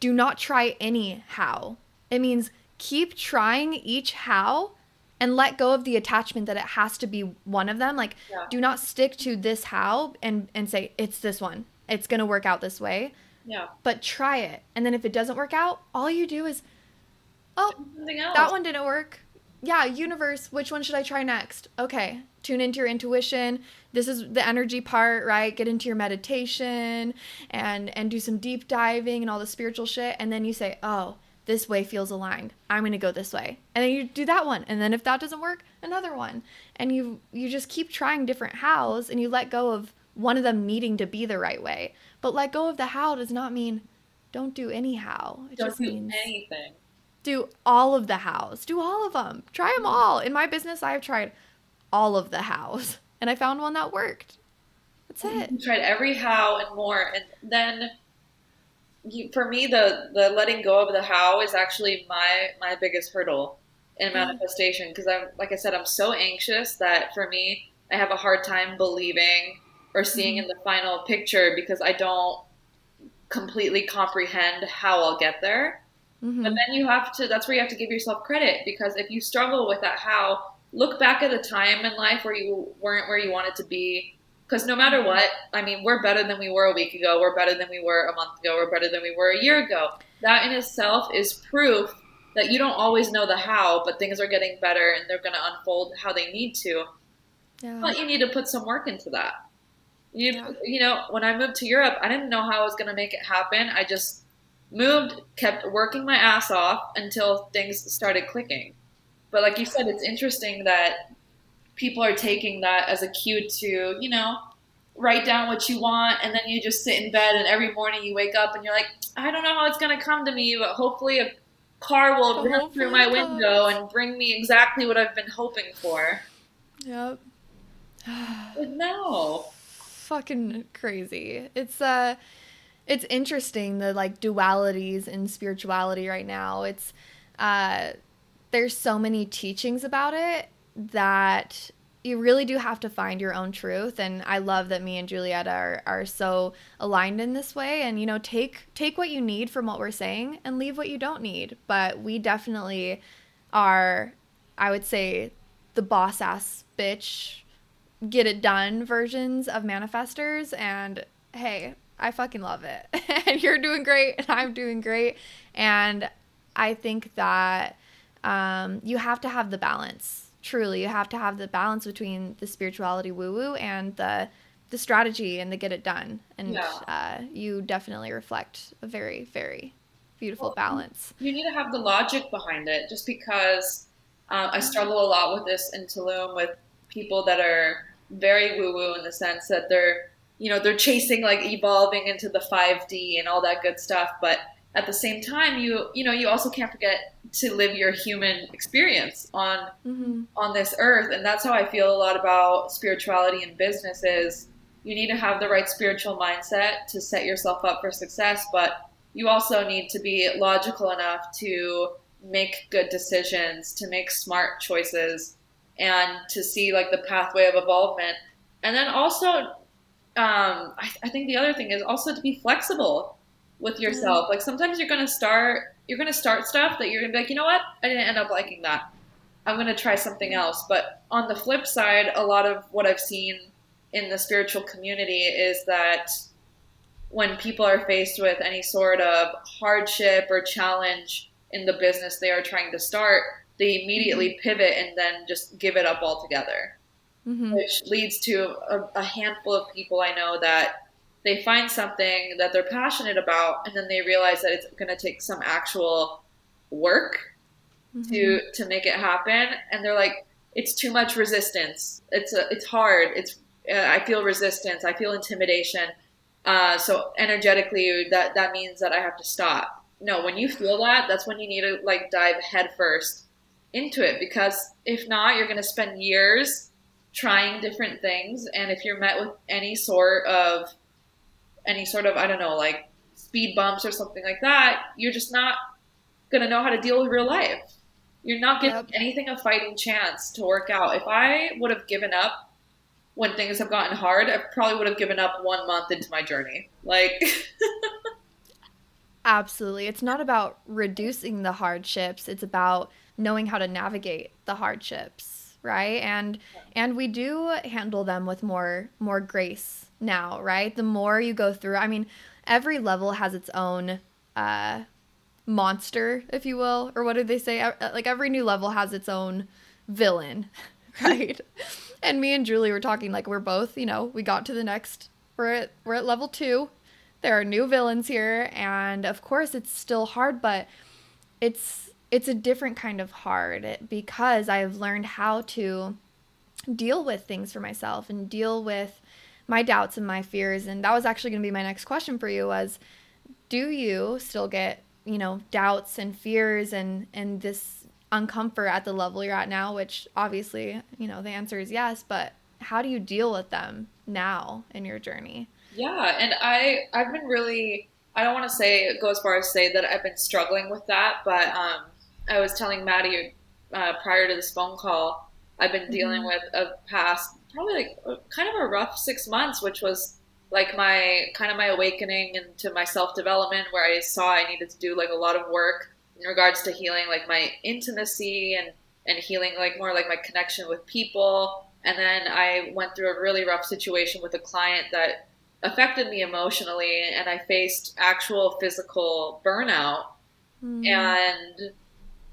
do not try any how. It means keep trying each how and let go of the attachment that it has to be one of them. Like yeah. do not stick to this how and and say it's this one. It's going to work out this way. Yeah. But try it. And then if it doesn't work out, all you do is oh, that one didn't work. Yeah, universe, which one should I try next? Okay, tune into your intuition. This is the energy part right? Get into your meditation and and do some deep diving and all the spiritual shit. And then you say oh this way feels aligned. I'm going to go this way. And then you do that one. And then if that doesn't work another one. And you you just keep trying different hows and you let go of one of them needing to be the right way. But let go of the how does not mean don't do any how. It don't just do means anything. do all of the hows. Do all of them try them all. In my business i've tried all of the hows and I found one that worked. That's it. You tried every how and more, and then you, for me, the the letting go of the how is actually my my biggest hurdle in mm-hmm. manifestation because I'm like I said, I'm so anxious that for me, I have a hard time believing or seeing mm-hmm. in the final picture because I don't completely comprehend how I'll get there. Mm-hmm. But then you have to, that's where you have to give yourself credit because if you struggle with that how, look back at a time in life where you weren't where you wanted to be. Because no matter what, I mean, we're better than we were a week ago. We're better than we were a month ago. We're better than we were a year ago. That in itself is proof that you don't always know the how, but things are getting better and they're going to unfold how they need to. Yeah. But you need to put some work into that. You, yeah. you know, when I moved to Europe, I didn't know how I was going to make it happen. I just moved, kept working my ass off until things started clicking. But like you said, it's interesting that people are taking that as a cue to, you know, write down what you want and then you just sit in bed and every morning you wake up and you're like, I don't know how it's going to come to me, but hopefully a car will run through my window and bring me exactly what I've been hoping for. Yep. But no. Fucking crazy. It's uh it's interesting the like dualities in spirituality right now. It's uh there's so many teachings about it that you really do have to find your own truth and i love that me and juliet are, are so aligned in this way and you know take take what you need from what we're saying and leave what you don't need but we definitely are i would say the boss ass bitch get it done versions of manifestors and hey i fucking love it. And you're doing great and i'm doing great and i think that um, you have to have the balance. Truly, you have to have the balance between the spirituality woo woo and the the strategy and the get it done. And yeah. uh, you definitely reflect a very very beautiful well, balance. You need to have the logic behind it. Just because uh, I struggle a lot with this in Tulum with people that are very woo woo in the sense that they're you know they're chasing like evolving into the 5D and all that good stuff, but at the same time, you you know you also can't forget to live your human experience on Mm-hmm. on this earth, and that's how I feel a lot about spirituality and business. Is you need to have the right spiritual mindset to set yourself up for success, but you also need to be logical enough to make good decisions, to make smart choices, and to see like the pathway of evolvement. And then also, um, I, I think the other thing is also to be flexible with mm-hmm. yourself. Like sometimes you're gonna start, you're gonna start stuff that you're gonna be like, you know what, I didn't end up liking that. I'm gonna try something mm-hmm. else. But on the flip side, a lot of what I've seen in the spiritual community is that when people are faced with any sort of hardship or challenge in the business they are trying to start, they immediately mm-hmm. pivot and then just give it up altogether, Mm-hmm. which leads to a, a handful of people I know that they find something that they're passionate about and then they realize that it's going to take some actual work Mm-hmm. to to make it happen. And they're like it's too much resistance. It's a, it's hard. It's uh, i feel resistance. I feel intimidation. Uh, so energetically that that means that i have to stop. No when you feel that that's when you need to like dive headfirst into it because if not you're going to spend years trying different things. And if you're met with any sort of any sort of i don't know like speed bumps or something like that you're just not going to know how to deal with real life you're not giving Yep. anything a fighting chance to work out. If I would have given up when things have gotten hard, I probably would have given up one month into my journey. Like, Absolutely. It's not about reducing the hardships, it's about knowing how to navigate the hardships, right? And and we do handle them with more more grace now, right? The more you go through, I mean, every level has its own uh monster, if you will, or what did they say? Uh, Like every new level has its own villain, right? and me and Julie were talking like we're both, you know, we got to the next we're at we're at level 2 there are new villains here and of course it's still hard but it's it's a different kind of hard because i've learned how to deal with things for myself and deal with my doubts and my fears and that was actually going to be my next question for you was do you still get you know doubts and fears and and this uncomfort at the level you're at now which obviously you know the answer is yes but how do you deal with them now in your journey yeah, and I I've been really I don't want to say go as far as say that I've been struggling with that, but um, I was telling Maddie uh, prior to this phone call, I've been dealing Mhm. with a past probably like a- kind of a rough six months, which was like my kind of my awakening into my self development, where I saw I needed to do like a lot of work in regards to healing like my intimacy and and healing like more like my connection with people. And then I went through a really rough situation with a client that affected me emotionally, and I faced actual physical burnout Mm. and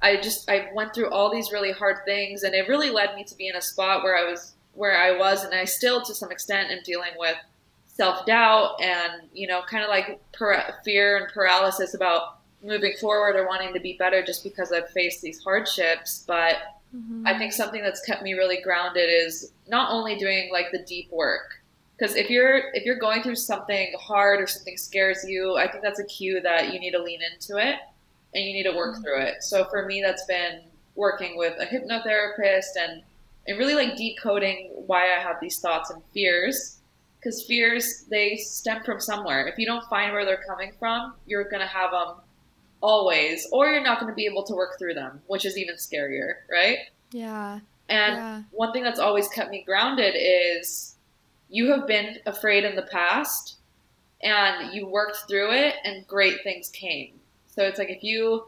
I just I went through all these really hard things, and it really led me to be in a spot where I was where I was, and I still to some extent am dealing with self doubt and you know kind of like para- fear and paralysis about moving forward or wanting to be better just because I've faced these hardships, but Mhm. I think something that's kept me really grounded is not only doing like the deep work. Because if you're if you're going through something hard or something scares you, I think that's a cue that you need to lean into it and you need to work Mhm. through it. So for me, that's been working with a hypnotherapist and and really like decoding why I have these thoughts and fears. Because fears they stem from somewhere. If you don't find where they're coming from, you're gonna have them always, or you're not going to be able to work through them, which is even scarier, right? yeah And yeah one thing that's always kept me grounded is you have been afraid in the past and you worked through it and great things came. So it's like if you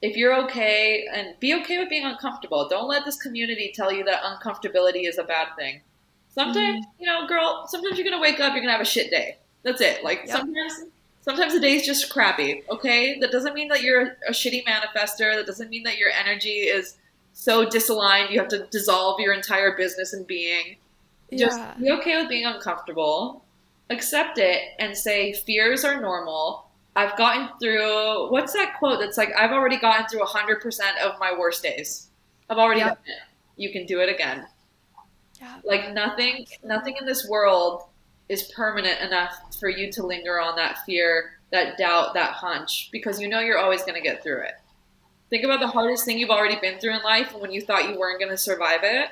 if you're okay and be okay with being uncomfortable. Don't let this community tell you that uncomfortability is a bad thing. Sometimes, mm-hmm. you know, girl, sometimes you're going to wake up, you're going to have a shit day. That's it. Like Yep. sometimes sometimes the day's just crappy, okay? That doesn't mean that you're a shitty manifester. That doesn't mean that your energy is so disaligned you have to dissolve your entire business and being. Just yeah be okay with being uncomfortable, accept it, and say fears are normal. I've gotten through what's that quote that's like I've already gotten through 100% of my worst days. I've already Yep. done it. You can do it again. yeah Like nothing nothing in this world is permanent enough for you to linger on that fear that doubt, that hunch, because you know you're always going to get through it. Think about the hardest thing you've already been through in life and when you thought you weren't going to survive it.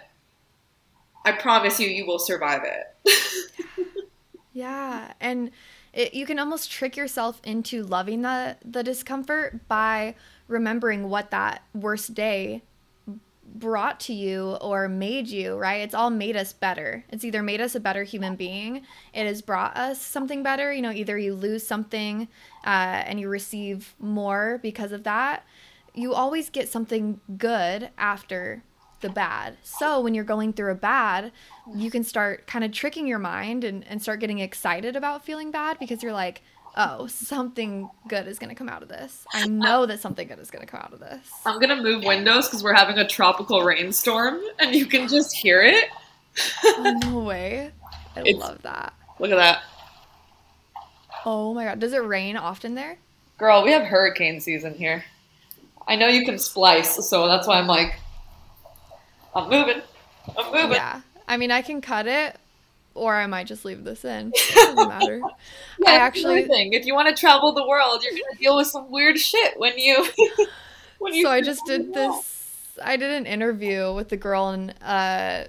I promise you, you will survive it. yeah. And it, you can almost trick yourself into loving the, the discomfort by remembering what that worst day brought to you or made you, right? It's all made us better. It's either made us a better human being, it has brought us something better. You know, either you lose something uh, and you receive more because of that. You always get something good after the bad. So when you're going through a bad, you can start kind of tricking your mind and, and start getting excited about feeling bad because you're like, oh, something good is going to come out of this. I know that something good is going to come out of this. I'm going to move windows because we're having a tropical rainstorm and you can just hear it. oh, no way. I it's, love that. Look at that. Oh my God. Does it rain often there? Girl, we have hurricane season here. I know you can splice, so that's why I'm like, I'm moving. I'm moving. Yeah. I mean, I can cut it, or I might just leave this in. It doesn't matter. yeah, I actually thing. If you want to travel the world, you're gonna deal with some weird shit when you when you. So I just did this. I did an interview with the girl in uh,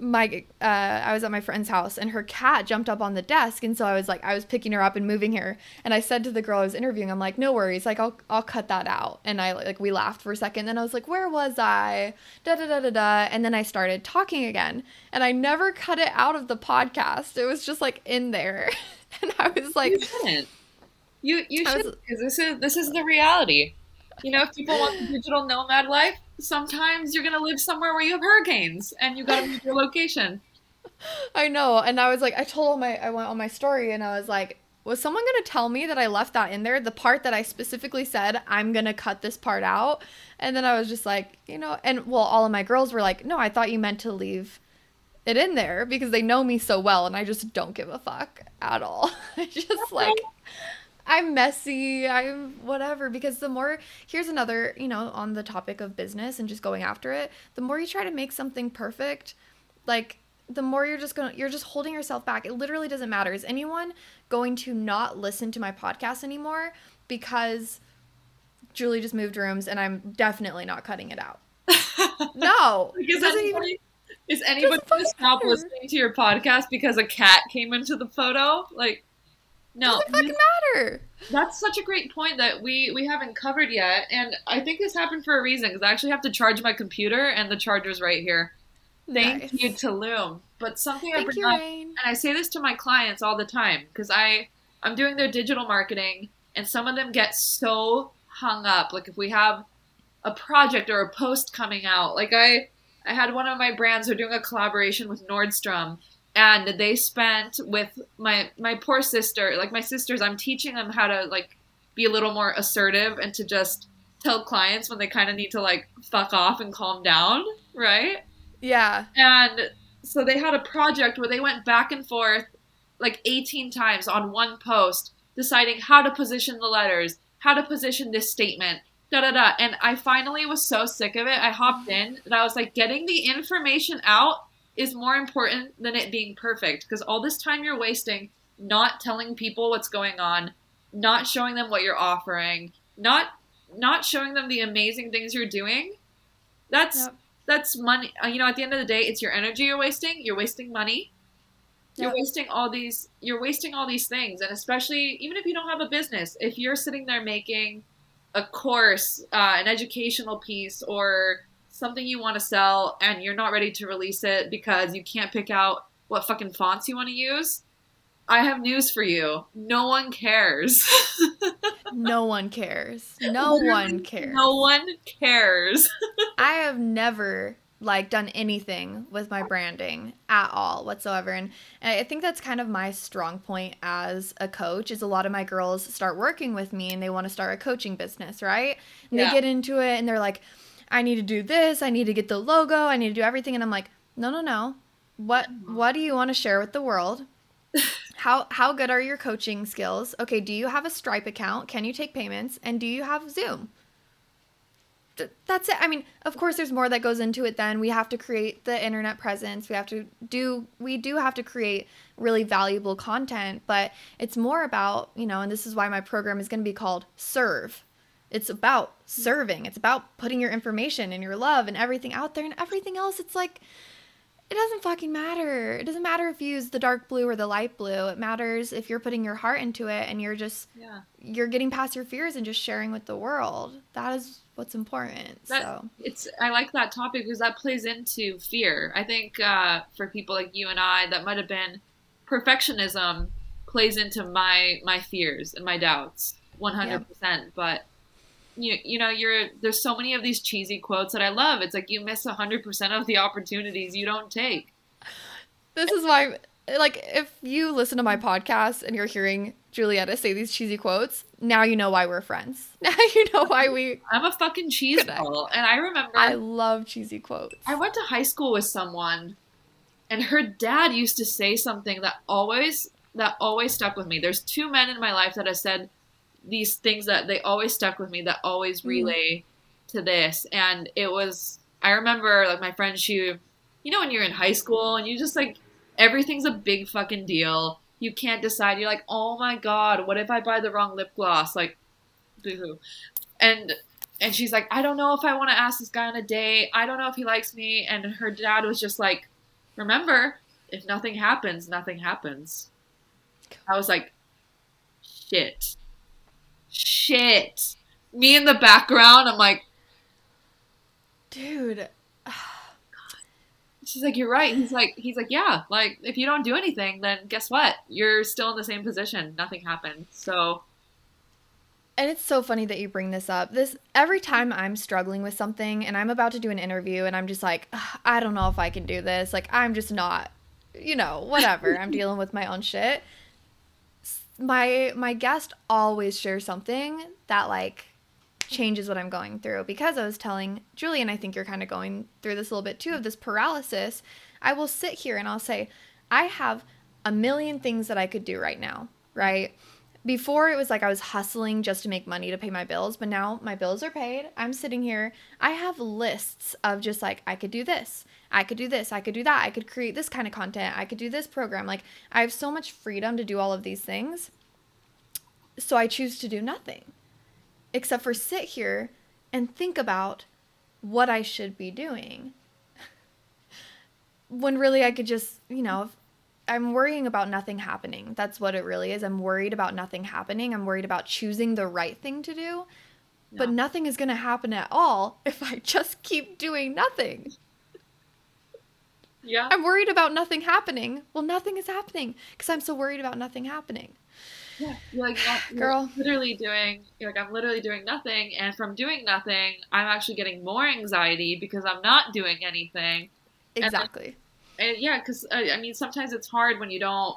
my uh, I was at my friend's house and her cat jumped up on the desk. And so I was like I was picking her up and moving her. And I said to the girl I was interviewing I'm like no worries. Like I'll I'll cut that out. And I like we laughed for a second. Then I was like where was I? Da da da da da. And then I started talking again. And I never cut it out of the podcast. It was just like in there. And I was like you shouldn't. You you should because this is this is the reality. You know if people want the digital nomad life sometimes you're gonna live somewhere where you have hurricanes and you gotta move your location. I know, and I was like, I told all my, I went on my story, and I was like, was someone gonna tell me that I left that in there? The part that I specifically said I'm gonna cut this part out, and then I was just like, you know, and well, all of my girls were like, no, I thought you meant to leave it in there because they know me so well, and I just don't give a fuck at all. I just like. I'm messy, I'm whatever. Because the more, here's another, you know, on the topic of business and just going after it, the more you try to make something perfect, like, the more you're just gonna, you're just holding yourself back. It literally doesn't matter. Is anyone going to not listen to my podcast anymore because Julie just moved rooms and I'm definitely not cutting it out? no. because anybody, even, is anybody going to stop listening to your podcast because a cat came into the photo? Like, no, doesn't fucking matter. That's such a great point that we we haven't covered yet, and I think this happened for a reason because I actually have to charge my computer, and the charger's right here. Thank nice. you Tulum. But something Thank I bring up, Rain. and I say this to my clients all the time because I I'm doing their digital marketing, and some of them get so hung up. Like if we have a project or a post coming out, like I I had one of my brands are doing a collaboration with Nordstrom and they spent with my my poor sister like my sisters i'm teaching them how to like be a little more assertive and to just tell clients when they kind of need to like fuck off and calm down right? Yeah. And so they had a project where they went back and forth like 18 times on one post deciding how to position the letters how to position this statement da da da. And i finally was so sick of it i hopped in and i was like getting the information out is more important than it being perfect because all this time you're wasting not telling people what's going on, not showing them what you're offering, not not showing them the amazing things you're doing. That's yep. that's money. Uh, you know, at the end of the day, it's your energy you're wasting. You're wasting money. You're wasting all these. You're wasting all these things, and especially even if you don't have a business, if you're sitting there making a course, uh, an educational piece, or something you want to sell and you're not ready to release it because you can't pick out what fucking fonts you want to use, I have news for you. No one cares. no one cares. No Literally, one cares. No one cares. I have never like done anything with my branding at all whatsoever and, and i think that's kind of my strong point as a coach is a lot of my girls start working with me and they want to start a coaching business right and yeah. they get into it and they're like I need to do this, I need to get the logo, I need to do everything and I'm like, "No, no, no. What mm-hmm. what do you want to share with the world? how how good are your coaching skills? Okay, do you have a Stripe account? Can you take payments? And do you have Zoom?" that's it. I mean, of course, there's more that goes into it. Then we have to create the internet presence. We have to do. We do have to create really valuable content, but it's more about you know. And this is why my program is going to be called Serve. It's about serving. It's about putting your information and your love and everything out there, and everything else. It's like it doesn't fucking matter. It doesn't matter if you use the dark blue or the light blue. It matters if you're putting your heart into it and you're just Yeah. you're getting past your fears and just sharing with the world. That is what's important. That, so it's I like that topic because that plays into fear. I think uh, for people like you and I, that might have been perfectionism plays into my my fears and my doubts, one hundred percent. But you you know you're there's so many of these cheesy quotes that I love. It's like you miss hundred percent of the opportunities you don't take. this is why like if you listen to my podcast and you're hearing Julietta say these cheesy quotes, now you know why we're friends. Now you know why we I'm a fucking cheese ball, and I remember I love cheesy quotes. I went to high school with someone and her dad used to say something that always that always stuck with me. There's two men in my life that have said these things that they always stuck with me that always Mm. relay to this and it was I remember like my friend she you know when you're in high school and you just like everything's a big fucking deal. You can't decide. You're like, "Oh my god, what if I buy the wrong lip gloss?" Like boo-hoo. And and she's like, I don't know if I want to ask this guy on a date. I don't know if he likes me. And her dad was just like, Remember, if nothing happens, nothing happens. I was like, Shit. Shit. Me in the background, I'm like, Dude, She's like, You're right. He's like, He's like, Yeah, like, if you don't do anything, then guess what? You're still in the same position. Nothing happened. So, And it's so funny that you bring this up. This every time I'm struggling with something and I'm about to do an interview and I'm just like, I don't know if I can do this. Like I'm just not, you know, whatever. I'm dealing with my own shit. My my guest always shares something that like changes what I'm going through because I was telling Julie and I think you're kind of going through this a little bit too of this paralysis. I will sit here and I'll say, I have a million things that I could do right now, right? before it was like I was hustling just to make money to pay my bills, but now my bills are paid. I'm sitting here. I have lists of just like I could do this. I could do this. I could do that. I could create this kind of content. I could do this program. Like I have so much freedom to do all of these things. So I choose to do nothing except for sit here and think about what I should be doing. when really I could just, you know, I'm worrying about nothing happening. That's what it really is. I'm worried about nothing happening. I'm worried about choosing the right thing to do. But nothing is going to happen at all if I just keep doing nothing. Yeah. I'm worried about nothing happening. Well, nothing is happening because I'm so worried about nothing happening. Yeah, you're like you're Girl. literally doing. You're like I'm literally doing nothing, and from doing nothing, I'm actually getting more anxiety because I'm not doing anything. Exactly. And yeah, because I, uh, I mean, sometimes it's hard when you don't.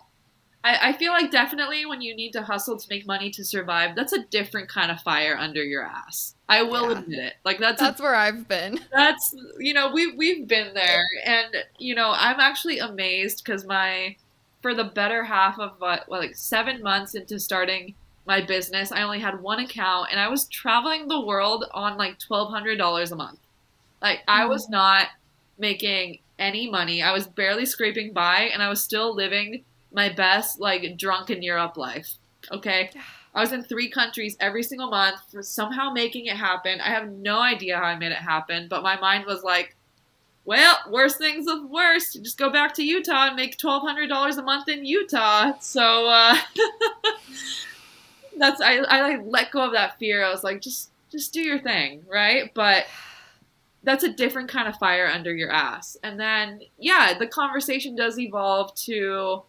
I, I feel like definitely when you need to hustle to make money to survive, that's a different kind of fire under your ass. I will Yeah. admit it. Like that's a That's where I've been. that's you know we we've been there and you know i'm actually amazed because my for the better half of what well, like seven months into starting my business i only had one account and i was traveling the world on like $1200 a month like i Mhm. was not making any money i was barely scraping by and i was still living my best like drunken europe life okay I was in three countries every single month for somehow making it happen. I have no idea how I made it happen, but my mind was like, well, worst things of worst. Just go back to Utah and make twelve hundred dollars a month in Utah. So uh, that's I, I like let go of that fear. I was like, just just do your thing, right? But that's a different kind of fire under your ass. And then yeah, the conversation does evolve to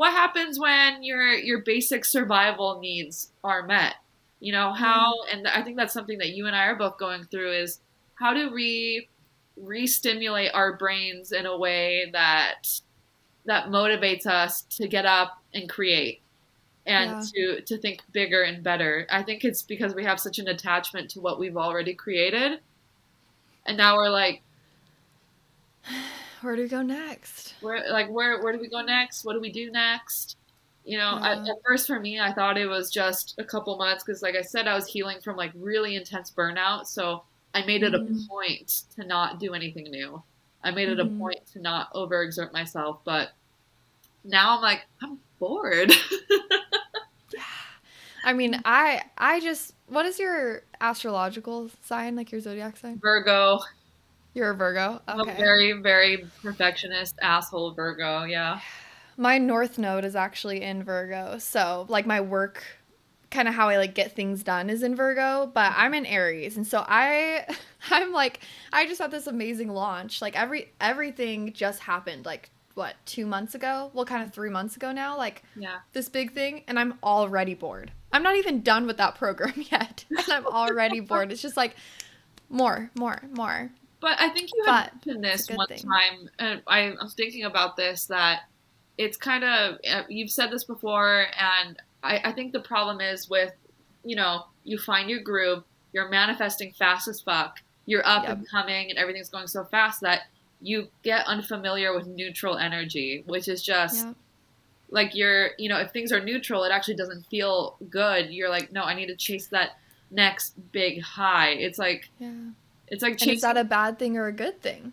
what happens when your your basic survival needs are met? You know how mm-hmm. and i think that's something that you and i are both going through is how do we re-stimulate our brains in a way that that motivates us to get up and create and to to think bigger and better? I think it's because we have such an attachment to what we've already created. And now we're like Where do we go next? where like where where do we go next what do we do next you know I, Yeah. at first for me i thought it was just a couple months because like i said i was healing from like really intense burnout so I made it Mhm. a point to not do anything new. I made it a Mhm. point to not overexert myself, but now I'm like, I'm bored. yeah. I mean, I I just what is your astrological sign? Like your zodiac sign? Virgo. You're a Virgo. I'm a very, very perfectionist asshole Virgo, yeah. my north node is actually in Virgo. So, like my work kind of how I like get things done is in Virgo, but I'm in Aries. And so I I'm like I just had this amazing launch. Like every everything just happened like what, 2 months ago? Well, kind of 3 months ago now, like Yeah. this big thing and I'm already bored. I'm not even done with that program yet. And I'm already bored. It's just like more, more, more. But I think you had But mentioned this one thing. time, and I, I was thinking about this that it's kind of uh, you've said this before, and I, I think the problem is with you know you find your groove, you're manifesting fast as fuck, you're up Yep. and coming, and everything's going so fast that you get unfamiliar with neutral energy, which is just Yeah. like you're you know if things are neutral, it actually doesn't feel good. You're like, no, I need to chase that next big high. It's like Yeah. It's like chasing is that a bad thing or a good thing?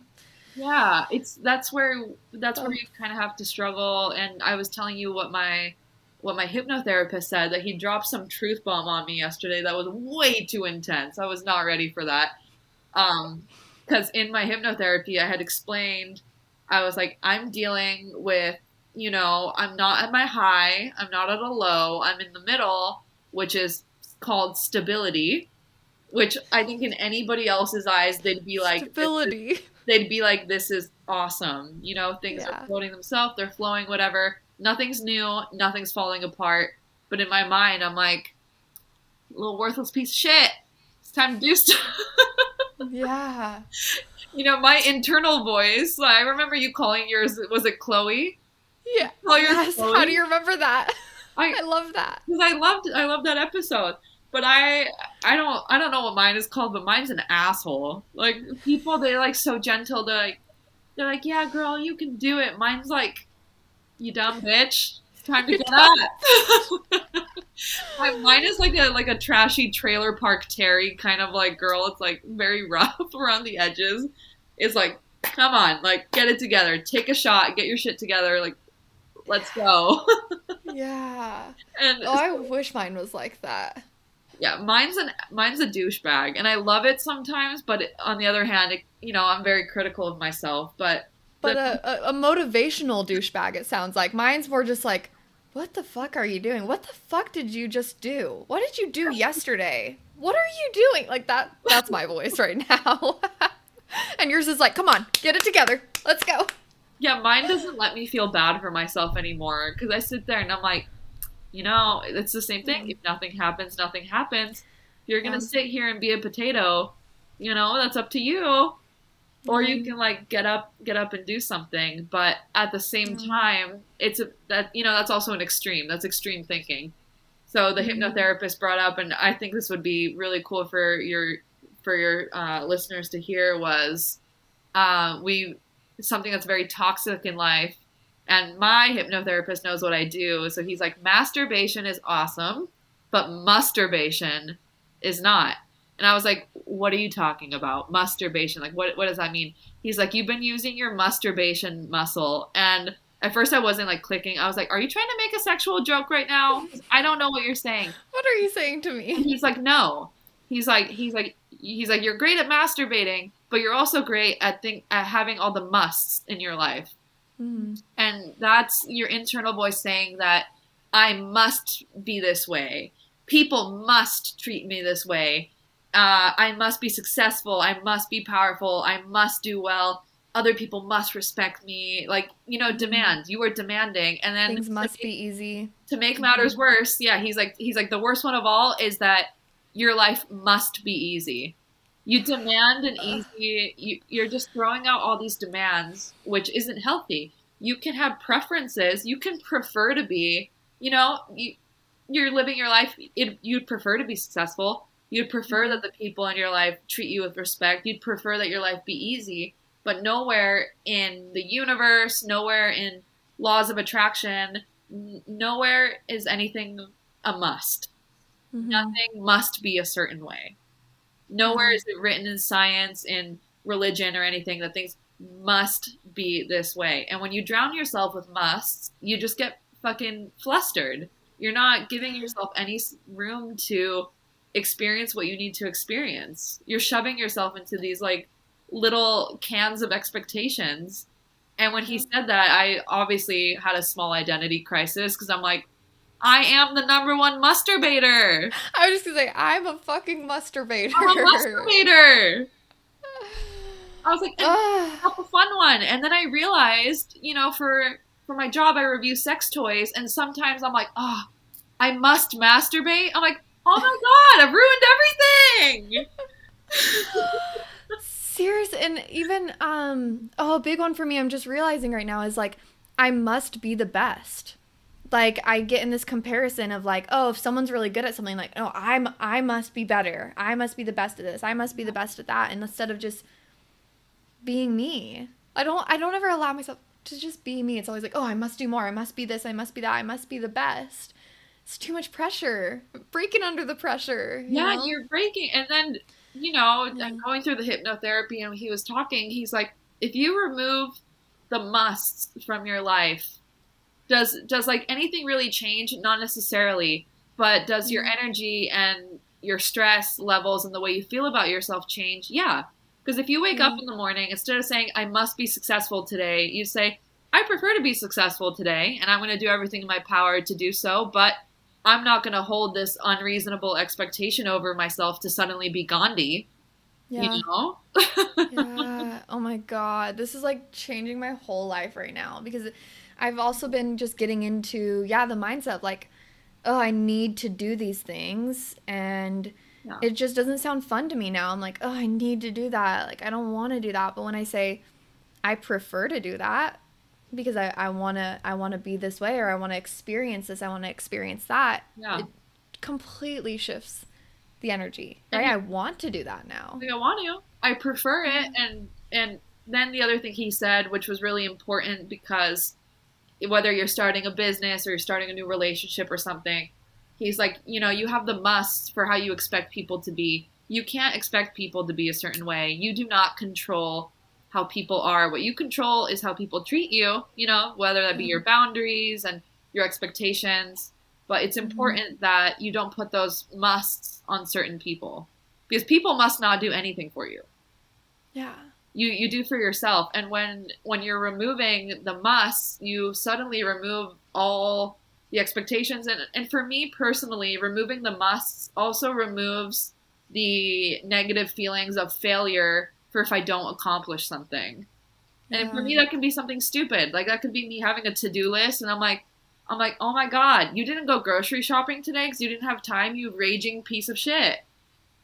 yeah, it's that's where that's where you kind of have to struggle. And I was telling you what my what my hypnotherapist said that he dropped some truth bomb on me yesterday that was way too intense. I was not ready for that. Um, because in my hypnotherapy, I had explained, I was like, I'm dealing with, you know, I'm not at my high, I'm not at a low, I'm in the middle, which is called stability. Which I think in anybody else's eyes, they'd be like, this is Stability. they'd be like, "This is awesome." You know, things Yeah. are floating themselves, they're flowing, whatever. Nothing's new, nothing's falling apart. But in my mind, I'm like, "Little worthless piece of shit." It's time to do stuff. yeah. you know, my internal voice. I remember you calling yours. Was it Chloe? Yeah. Call Yes. Chloe? How do you remember that? I- I love that. because I loved I loved that episode. But I I don't I don't know what mine is called, but mine's an asshole. Like people they're like so gentle to like they're like, Yeah, girl, you can do it. Mine's like, You dumb bitch. It's time to get up. Mine is like a like a trashy trailer park Terry kind of like girl. It's like very rough around the edges. It's like, come on, like get it together. Take a shot, get your shit together, like let's go. Yeah. and Oh, I wish mine was like that. Yeah, mine's an mine's a douchebag, and I love it sometimes. But it, on the other hand, it, you know, I'm very critical of myself. But But the- a, a, a motivational douchebag, it sounds like. Mine's more just like, what the fuck are you doing? What the fuck did you just do? What did you do yesterday? What are you doing? Like that that's my voice right now. and yours is like, come on, get it together. Let's go. yeah, mine doesn't let me feel bad for myself anymore because I sit there and I'm like, you know, it's the same thing. If nothing happens, nothing happens. You're gonna sit here and be a potato, you know, that's up to you. Or you can like get up, get up and do something. But at the same Mhm. time, it's a that you know that's also an extreme. That's extreme thinking. So the Mhm. hypnotherapist brought up, and I think this would be really cool for your for your uh, listeners to hear was uh, we something that's very toxic in life. And my hypnotherapist knows what I do, so he's like, masturbation is awesome, but masturbation is not. And I was like, what are you talking about? Masturbation. Like, what, what does that mean? He's like, you've been using your masturbation muscle. And at first I wasn't like clicking. I was like, are you trying to make a sexual joke right now? I don't know what you're saying. What are you saying to And me? he's like, no. He's like, he's like, he's like, you're great at masturbating, but you're also great at think at having all the musts in your life. Mhm. And that's your internal voice saying that I must be this way. People must treat me this way. Uh, I must be successful. I must be powerful. I must do well. Other people must respect me. Like, you know, demand. You are demanding. And then Things must make- be easy. to make matters worse, yeah, he's like he's like the worst one of all is that your life must be easy. You demand an easy. You, you're just throwing out all these demands, which isn't healthy. You can have preferences. You can prefer to be, you know, you, you're living your life. It, you'd prefer to be successful. You'd prefer that the people in your life treat you with respect. You'd prefer that your life be easy. But nowhere in the universe, nowhere in laws of attraction, n- nowhere is anything a must. Mhm. Nothing must be a certain way. Nowhere Mhm. is it written in science, in religion, or anything that things must be this way. And when you drown yourself with musts, you just get fucking flustered. You're not giving yourself any room to experience what you need to experience. You're shoving yourself into these like little cans of expectations. And when he said that, I obviously had a small identity crisis because I'm like, I am the number one masturbator. I was just gonna say, I'm a fucking masturbator. I'm a masturbator. I was like, and a fun one. And then I realized, you know, for for my job, I review sex toys, and sometimes I'm like, oh, I must masturbate. I'm like, oh my god, I've ruined everything. Serious, and even um, oh, a big one for me. I'm just realizing right now is like, I must be the best. Like I get in this comparison of like, oh, if someone's really good at something, like, oh, I'm I must be better. I must be the best at this. I must be the best at that. And instead of just being me, I don't I don't ever allow myself to just be me. It's always like, oh, I must do more. I must be this. I must be that. I must be the best. It's too much pressure. Breaking under the pressure. you yeah, know? you're breaking. And then, you know, going through the hypnotherapy, and he was talking. He's like, if you remove the musts from your life, does does like anything really change? Not necessarily, but does your Mhm. energy and your stress levels and the way you feel about yourself change? Yeah. Because if you wake up Mhm. in the morning, instead of saying, I must be successful today, you say, I prefer to be successful today, and I'm going to do everything in my power to do so, but I'm not going to hold this unreasonable expectation over myself to suddenly be Gandhi. yeah. You know? yeah. Oh my god. This is like changing my whole life right now because I've also been just getting into yeah, the mindset of like oh, I need to do these things and Yeah. it just doesn't sound fun to me now. I'm like, "Oh, I need to do that." Like I don't want to do that. But when I say I prefer to do that because I I want to I want to be this way or I want to experience this, I want to experience that. Yeah. It completely shifts the energy. Right? I want to do that now. Like, I want to. I prefer it. And and then the other thing he said, which was really important because whether you're starting a business or you're starting a new relationship or something, he's like, you know, you have the musts for how you expect people to be. You can't expect people to be a certain way. You do not control how people are. What you control is how people treat you, you know, whether that be mm-hmm. your boundaries and your expectations. But it's mm-hmm. important that you don't put those musts on certain people because people must not do anything for you Yeah. You you do for yourself. And when when you're removing the musts you suddenly remove all the expectations. And and for me personally removing the musts also removes the negative feelings of failure for if I don't accomplish something. And for me that can be something stupid. Like that could be me having a to-do list and I'm like I'm like oh my god you didn't go grocery shopping today because you didn't have time you raging piece of shit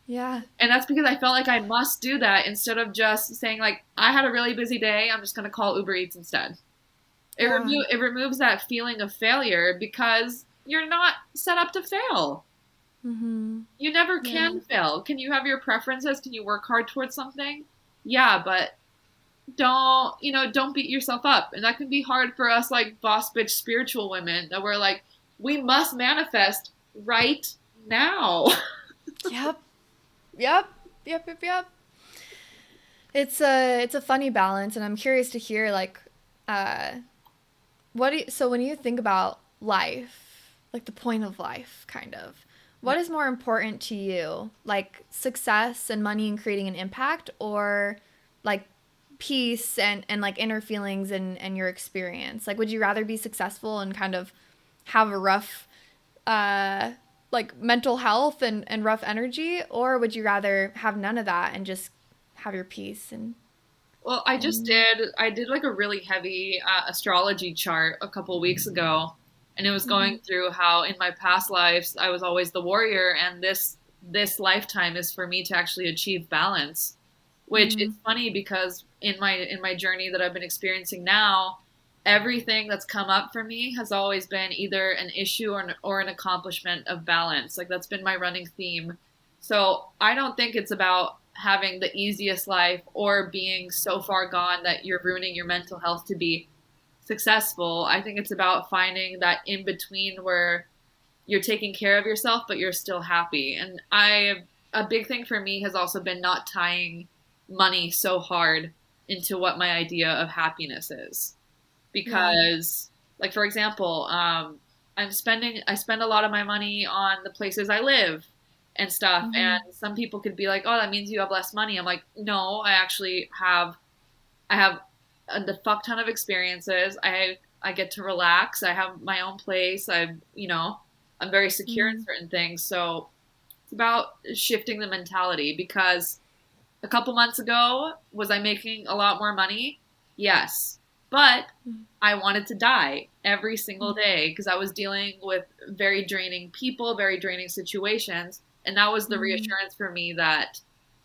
Yeah. and that's because I felt like I must do that instead of just saying like I had a really busy day. I'm just gonna call Uber Eats instead. It Yeah. remo- it removes that feeling of failure because you're not set up to fail. Mm-hmm. You never can fail. Can you have your preferences? Can you work hard towards something? Yeah, but don't you know? Don't beat yourself up, and that can be hard for us like boss bitch spiritual women that we're like we must manifest right now. Yep. Yep. Yep. Yep. Yep. It's a it's a funny balance, and I'm curious to hear like, uh, what do you, so when you think about life, like the point of life, kind of, what is more important to you, like success and money and creating an impact, or like peace and and like inner feelings and and your experience? Like, would you rather be successful and kind of have a rough uh like mental health and, and rough energy or would you rather have none of that and just have your peace and Well, I just Mm. did. I did like a really heavy uh, astrology chart a couple weeks ago, and it was going through how in my past lives I was always the warrior, and this this lifetime is for me to actually achieve balance. Which Mhm. it's funny because in my in my journey that I've been experiencing now, everything that's come up for me has always been either an issue or an, or an accomplishment of balance. Like that's been my running theme. So I don't think it's about having the easiest life or being so far gone that you're ruining your mental health to be successful. I think it's about finding that in between where you're taking care of yourself but you're still happy. And I a big thing for me has also been not tying money so hard into what my idea of happiness is because yeah. like for example um, i'm spending i spend a lot of my money on the places i live and stuff mm-hmm. and some people could be like oh that means you have less money i'm like no i actually have i have a fuck ton of experiences i i get to relax i have my own place i'm you know i'm very secure mm-hmm. in certain things so it's about shifting the mentality because a couple months ago, was I making a lot more money? Yes. But mm-hmm. I wanted to die every single mm-hmm. day because I was dealing with very draining people, very draining situations. And that was the mm-hmm. reassurance for me that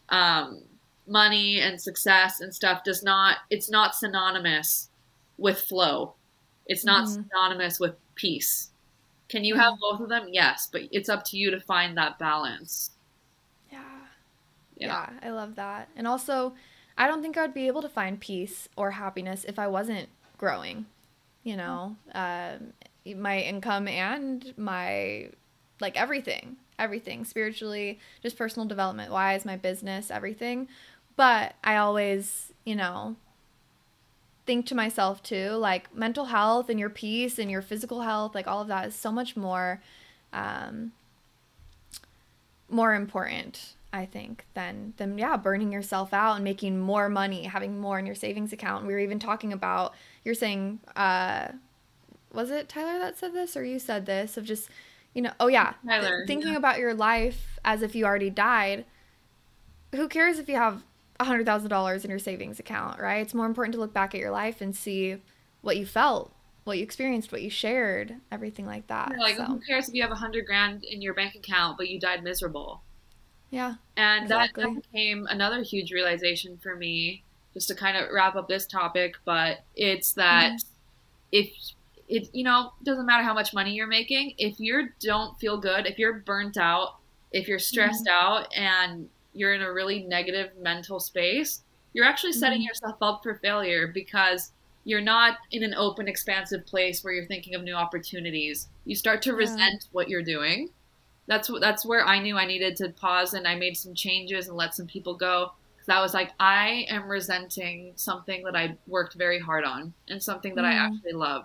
um, money and success and stuff does not, it's not synonymous with flow. It's not mm-hmm. synonymous with peace. Can you have both of them? Yes, but it's up to you to find that balance. Yeah. yeah, I love that. And also, I don't think I would be able to find peace or happiness if I wasn't growing. You know, um, my income and my like everything, everything spiritually, just personal development wise, my business, everything. But I always, you know, think to myself too, like mental health and your peace and your physical health, like all of that is so much more, um, more important I think, than than yeah, burning yourself out and making more money, having more in your savings account. We were even talking about you're saying uh was it Tyler that said this or you said this of just you know, oh yeah, Tyler, thinking yeah. about your life as if you already died. Who cares if you have a hundred thousand dollars in your savings account, right? It's more important to look back at your life and see what you felt, what you experienced, what you shared, everything like that. Like so. who cares if you have a hundred grand in your bank account but you died miserable? Yeah. And exactly. that, became another huge realization for me, just to kind of wrap up this topic, but it's that mm-hmm. if it, you know, doesn't matter how much money you're making, if you don't feel good, if you're burnt out, if you're stressed mm-hmm. out and you're in a really negative mental space, you're actually setting mm-hmm. yourself up for failure because you're not in an open, expansive place where you're thinking of new opportunities. You start to resent yeah. what you're doing that's that's where I knew I needed to pause and I made some changes and let some people go because I was like I am resenting something that I worked very hard on and something that mm. I actually love.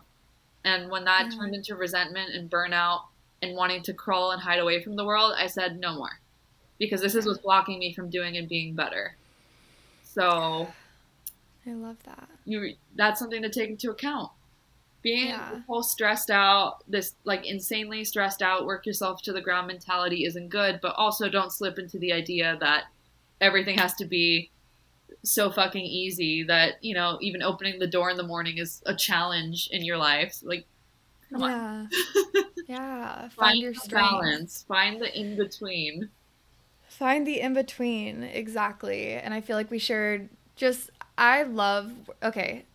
And when that mm. turned into resentment and burnout and wanting to crawl and hide away from the world, I said no more. Because this is what's blocking me from doing and being better. So I love that. You that's something to take into account being yeah. whole stressed out, this like insanely stressed out, work yourself to the ground mentality isn't good, but also don't slip into the idea that everything has to be so fucking easy that, you know, even opening the door in the morning is a challenge in your life. Like come yeah. on. yeah. Find, Find your strength. balance. Find the in between. Find the in between, exactly. And I feel like we shared just I love okay.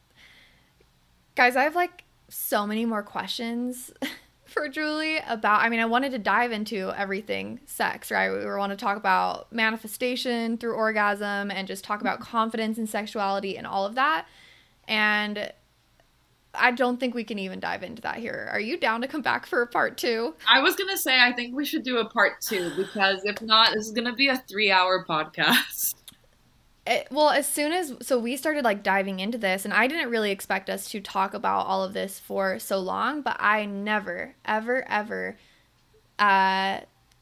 Guys, I have like so many more questions for Julie about I mean I wanted to dive into everything sex, right? We want to talk about manifestation through orgasm and just talk about mm-hmm. confidence and sexuality and all of that. And I don't think we can even dive into that here. Are you down to come back for a part 2? I was going to say I think we should do a part 2 because if not this is going to be a 3-hour podcast it, well, as soon as so we started like diving into this, and I didn't really expect us to talk about all of this for so long, but I never, ever, ever, uh,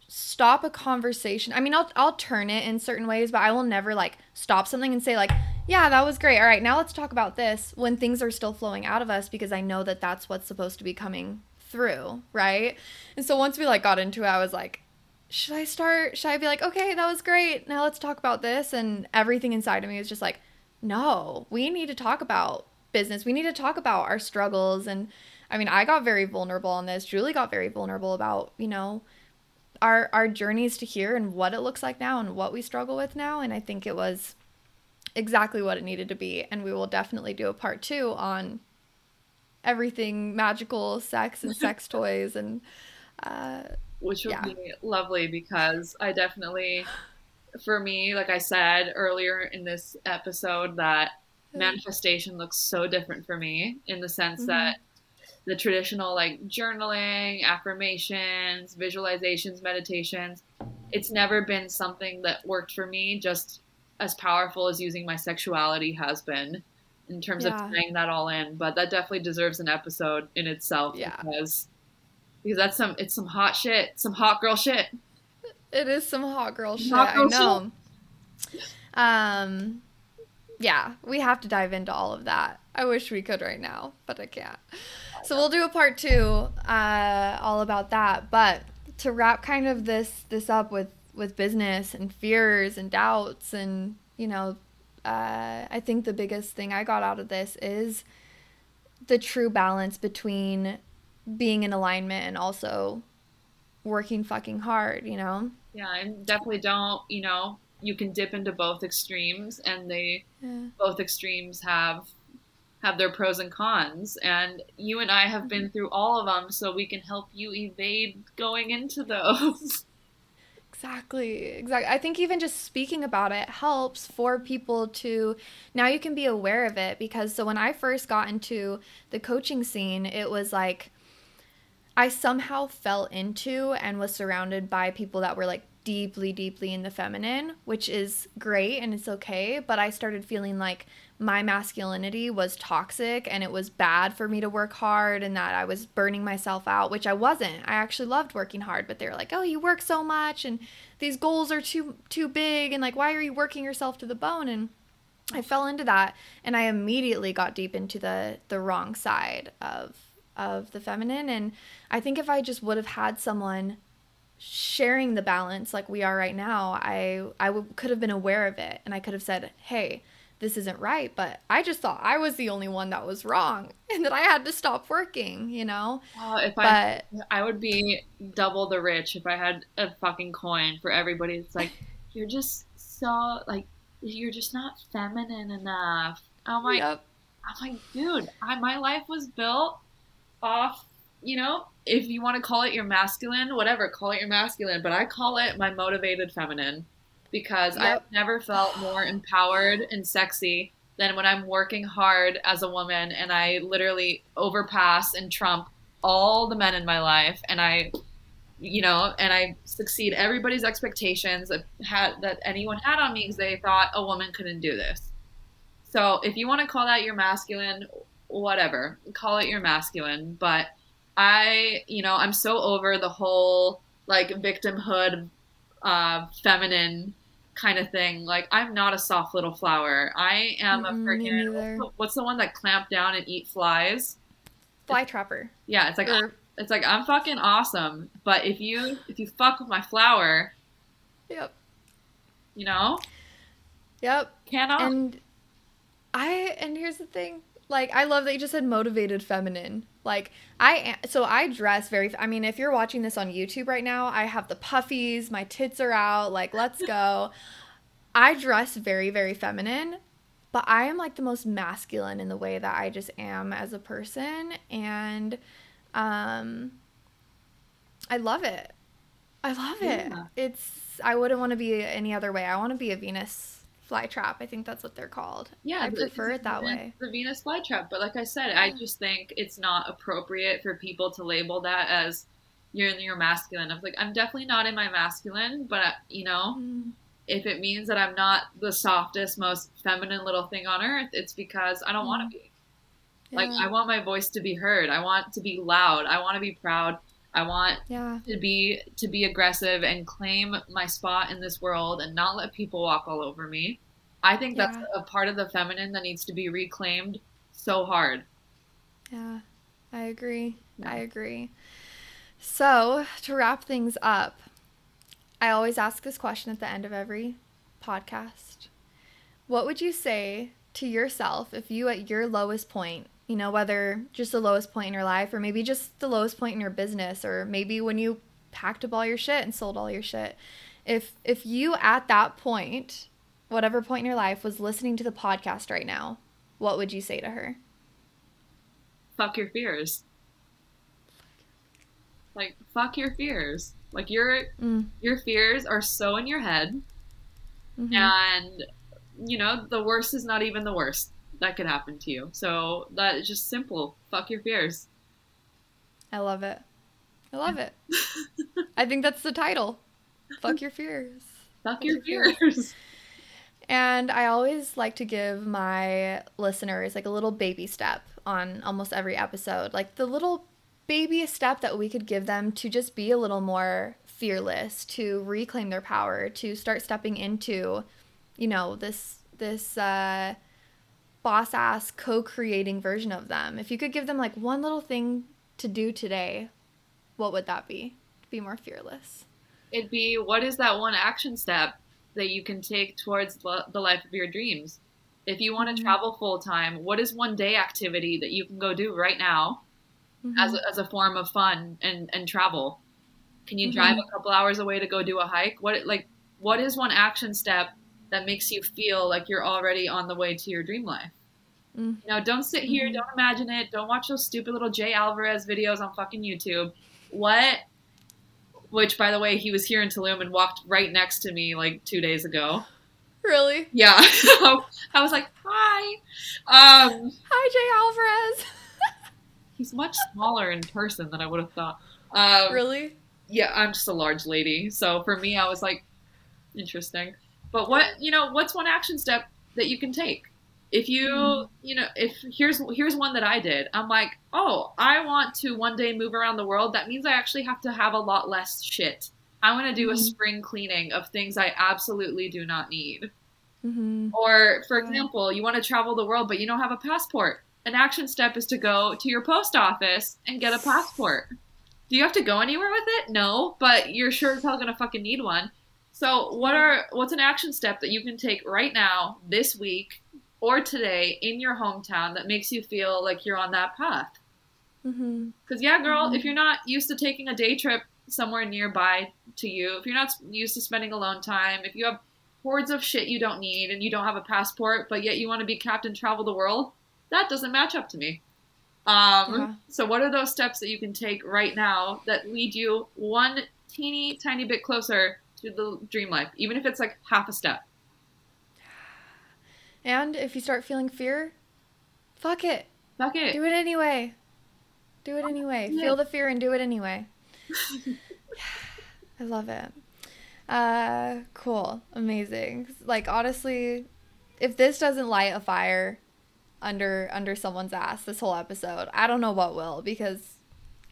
stop a conversation. I mean, I'll I'll turn it in certain ways, but I will never like stop something and say like, "Yeah, that was great. All right, now let's talk about this." When things are still flowing out of us because I know that that's what's supposed to be coming through, right? And so once we like got into it, I was like, should I start? Should I be like, okay, that was great. Now let's talk about this. And everything inside of me is just like, no, we need to talk about business. We need to talk about our struggles. And I mean, I got very vulnerable on this. Julie got very vulnerable about, you know, our our journeys to here and what it looks like now and what we struggle with now. And I think it was exactly what it needed to be. And we will definitely do a part two on everything magical, sex and sex toys and uh which would yeah. be lovely because I definitely, for me, like I said earlier in this episode, that manifestation looks so different for me in the sense mm-hmm. that the traditional like journaling, affirmations, visualizations, meditations, it's never been something that worked for me just as powerful as using my sexuality has been in terms Yeah. of tying that all in. But that definitely deserves an episode in itself Yeah. because because that's some it's some hot shit, some hot girl shit. It is some hot girl shit. Hot girl I know. Um, yeah, we have to dive into all of that. I wish we could right now, but I can't. So we'll do a part two, uh, all about that. But to wrap kind of this this up with with business and fears and doubts and you know, uh, I think the biggest thing I got out of this is the true balance between being in alignment and also working fucking hard. You know. Yeah, and definitely don't, you know, you can dip into both extremes and they Yeah. both extremes have have their pros and cons and you and I have mm-hmm. been through all of them so we can help you evade going into those. Exactly. Exactly. I think even just speaking about it helps for people to now you can be aware of it because so when I first got into the coaching scene, it was like I somehow fell into and was surrounded by people that were like deeply deeply in the feminine, which is great and it's okay, but I started feeling like my masculinity was toxic and it was bad for me to work hard and that I was burning myself out, which I wasn't. I actually loved working hard, but they were like, "Oh, you work so much and these goals are too too big and like why are you working yourself to the bone?" And I fell into that and I immediately got deep into the the wrong side of of the feminine and I think if I just would have had someone sharing the balance like we are right now, I I w- could have been aware of it and I could have said, "Hey, this isn't right," but I just thought I was the only one that was wrong and that I had to stop working, you know? Oh, if I But I would be double the rich if I had a fucking coin for everybody. It's like you're just so like you're just not feminine enough. Oh I'm like yep. Oh I'm like, dude, I, my life was built off, you know, if you want to call it your masculine, whatever, call it your masculine, but I call it my motivated feminine because Yep. I've never felt more empowered and sexy than when I'm working hard as a woman and I literally overpass and trump all the men in my life and I you know, and I succeed everybody's expectations that had that anyone had on me because they thought a woman couldn't do this. So if you want to call that your masculine, whatever, call it your masculine. But I, you know, I'm so over the whole like victimhood, uh, feminine kind of thing. Like I'm not a soft little flower. I am a freaking what's the, what's the one that clamp down and eat flies? Fly trapper. Yeah, it's like Or- it's like I'm fucking awesome. But if you if you fuck with my flower, Yep. you know, Yep. cannot. And I and here's the thing. Like I love that you just said motivated feminine. Like I am, so I dress very I mean if you're watching this on YouTube right now, I have the puffies, my tits are out, like let's go. I dress very very feminine, but I am like the most masculine in the way that I just am as a person and um I love it. I love it. Yeah. It's I wouldn't want to be any other way. I want to be a Venus flytrap. I think that's what they're called. Yeah, I prefer it that way. The Venus flytrap, but like I said, I just think it's not appropriate for people to label that as you're in your masculine. I'm like, I'm definitely not in my masculine, but uh, you know, Mm, if it means that I'm not the softest, most feminine little thing on earth, it's because I don't want to be. Like. I want my voice to be heard. I want to be loud. I want to be proud. I want yeah. to be to be aggressive and claim my spot in this world and not let people walk all over me. I think that's Yeah. a part of the feminine that needs to be reclaimed so hard. Yeah. I agree. Yeah. I agree. So, to wrap things up, I always ask this question at the end of every podcast. What would you say to yourself if you at your lowest point, you know, whether just the lowest point in your life or maybe just the lowest point in your business or maybe when you packed up all your shit and sold all your shit. If if you at that point, whatever point in your life was listening to the podcast right now, what would you say to her? Fuck your fears. Like fuck your fears. Like your Mm. your fears are so in your head Mhm. and you know, the worst is not even the worst that could happen to you. So that is just simple. Fuck your fears. I love it. I love it. I think that's the title. Fuck your fears. Fuck Fuck your your fears. And I always like to give my listeners like a little baby step on almost every episode. Like the little baby step that we could give them to just be a little more fearless, to reclaim their power, to start stepping into, you know, this this uh boss ass co-creating version of them. If you could give them like one little thing to do today, what would that be? To be more fearless. It'd be what is that one action step that you can take towards the the life of your dreams? If you want to Mhm. travel full time, what is one day activity that you can go do right now as Mhm. a, as a form of fun and and travel? Can you drive a couple hours away to go do a hike? What like what is one action step that makes you feel like you're already on the way to your dream life? Mm. You know, don't sit here, Mhm. don't imagine it, don't watch those stupid little Jay Alvarrez videos on fucking YouTube. What? Which, by the way, he was here in Tulum and walked right next to me like two days ago. Really? Yeah, I was like, hi. Um, Hi, Jay Alvarrez. he's much smaller in person than I would have thought. Um, really? yeah, I'm just a large lady. So for me, I was like, interesting. But what you know, what's one action step that you can take? If you Mhm. you know, if here's here's one that I did. I'm like, oh, I want to one day move around the world. That means I actually have to have a lot less shit. I want to do a Mhm. spring cleaning of things I absolutely do not need. Mm-hmm. Or, for example, you want to travel the world, but you don't have a passport. An action step is to go to your post office and get a passport. Do you have to go anywhere with it? No, but you're sure as hell gonna fucking need one. So, what are what's an action step that you can take right now, this week, or today in your hometown that makes you feel like you're on that path? Mm-hmm. Because yeah, girl, Mhm. if you're not used to taking a day trip somewhere nearby to you, if you're not used to spending alone time, if you have hordes of shit you don't need and you don't have a passport, but yet you want to be captain travel the world, that doesn't match up to me. Um, Yeah. So what are those steps that you can take right now that lead you one teeny tiny bit closer to the dream life, even if it's like half a step? And if you start feeling fear, fuck it. Fuck it. Do it anyway. Do it anyway. Feel the fear and do it anyway. I love it. Uh, cool. Amazing. Like honestly, if this doesn't light a fire under under someone's ass this whole episode, I don't know what will because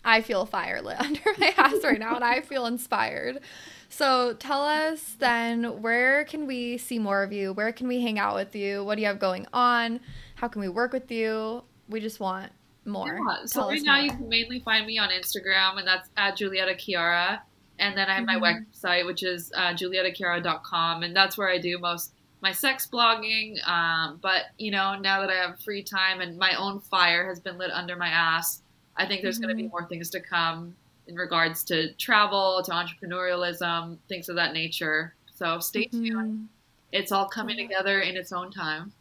I feel fire lit under my ass right now and I feel inspired. So tell us then where can we see more of you? Where can we hang out with you? What do you have going on? How can we work with you? We just want more. Yeah, so Tell right now more. you can mainly find me on Instagram, and that's at Julietta Chiara. And then I have my Mhm. website, which is uh, juliettachiara.com, and that's where I do most my sex blogging. Um, but you know, now that I have free time and my own fire has been lit under my ass, I think there's going to be more things to come in regards to travel, to entrepreneurialism, things of that nature. So stay tuned. Mhm. It's all coming together in its own time.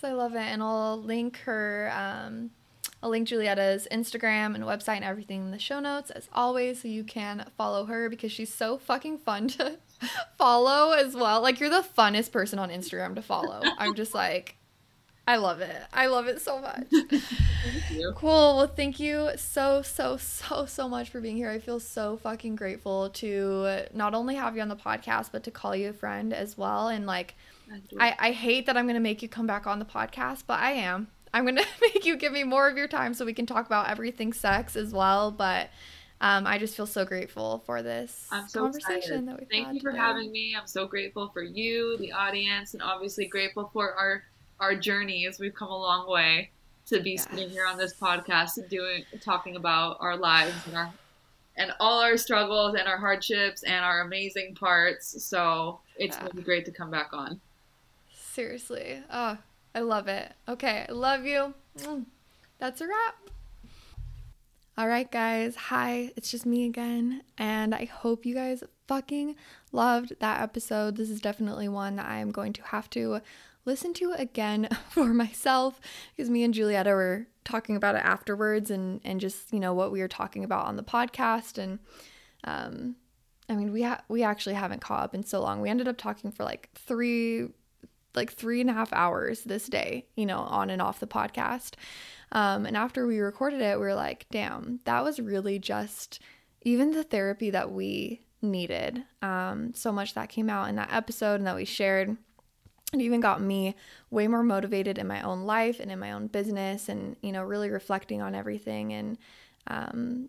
So I love it, and I'll link her. Um, I'll link Julietta's Instagram and website and everything in the show notes as always, so you can follow her because she's so fucking fun to follow as well. Like you're the funnest person on Instagram to follow. I'm just like, I love it. I love it so much. Thank you. Cool. Well, thank you so, so, so, so much for being here. I feel so fucking grateful to not only have you on the podcast, but to call you a friend as well. And like, I, I hate that I'm going to make you come back on the podcast, but I am. I'm going to make you give me more of your time so we can talk about everything sex as well. But um, I just feel so grateful for this so conversation excited. that we've Thank you for today. having me. I'm so grateful for you, the audience, and obviously grateful for our our journeys. We've come a long way to be sitting here on this podcast and doing talking about our lives and our and all our struggles and our hardships and our amazing parts. So it's Yeah. really great to come back on. Seriously. Oh, I love it. Okay, I love you. Mm. That's a wrap. All right, guys. Hi, it's just me again. And I hope you guys fucking loved that episode. This is definitely one that I am going to have to listen to again for myself because me and Julietta were talking about it afterwards and, and just, you know, what we were talking about on the podcast. And, um, I mean, we ha- we actually haven't caught up in so long. We ended up talking for like three like three and a half hours this day, you know, on and off the podcast. Um, and after we recorded it, we were like, damn, that was really just even the therapy that we needed. Um, so much that came out in that episode and that we shared. It even got me way more motivated in my own life and in my own business and, you know, really reflecting on everything. And um,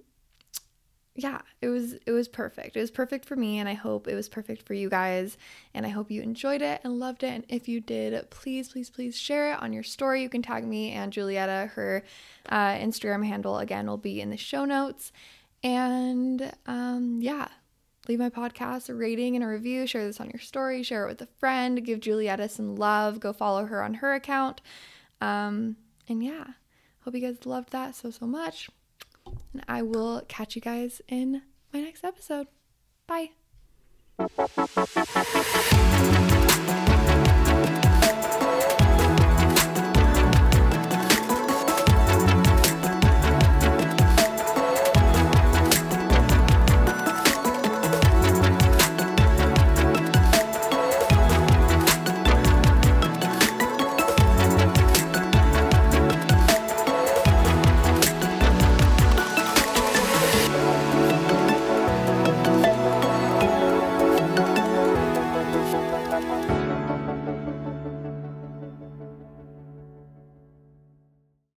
yeah, it was it was perfect. It was perfect for me and I hope it was perfect for you guys and I hope you enjoyed it and loved it. And if you did, please please please share it on your story. You can tag me and Julietta. Her uh, Instagram handle again will be in the show notes. And um, yeah, leave my podcast a rating and a review. Share this on your story. Share it with a friend. Give Julietta some love. Go follow her on her account. Um, and yeah, hope you guys loved that so so much. And I will catch you guys in my next episode. Bye.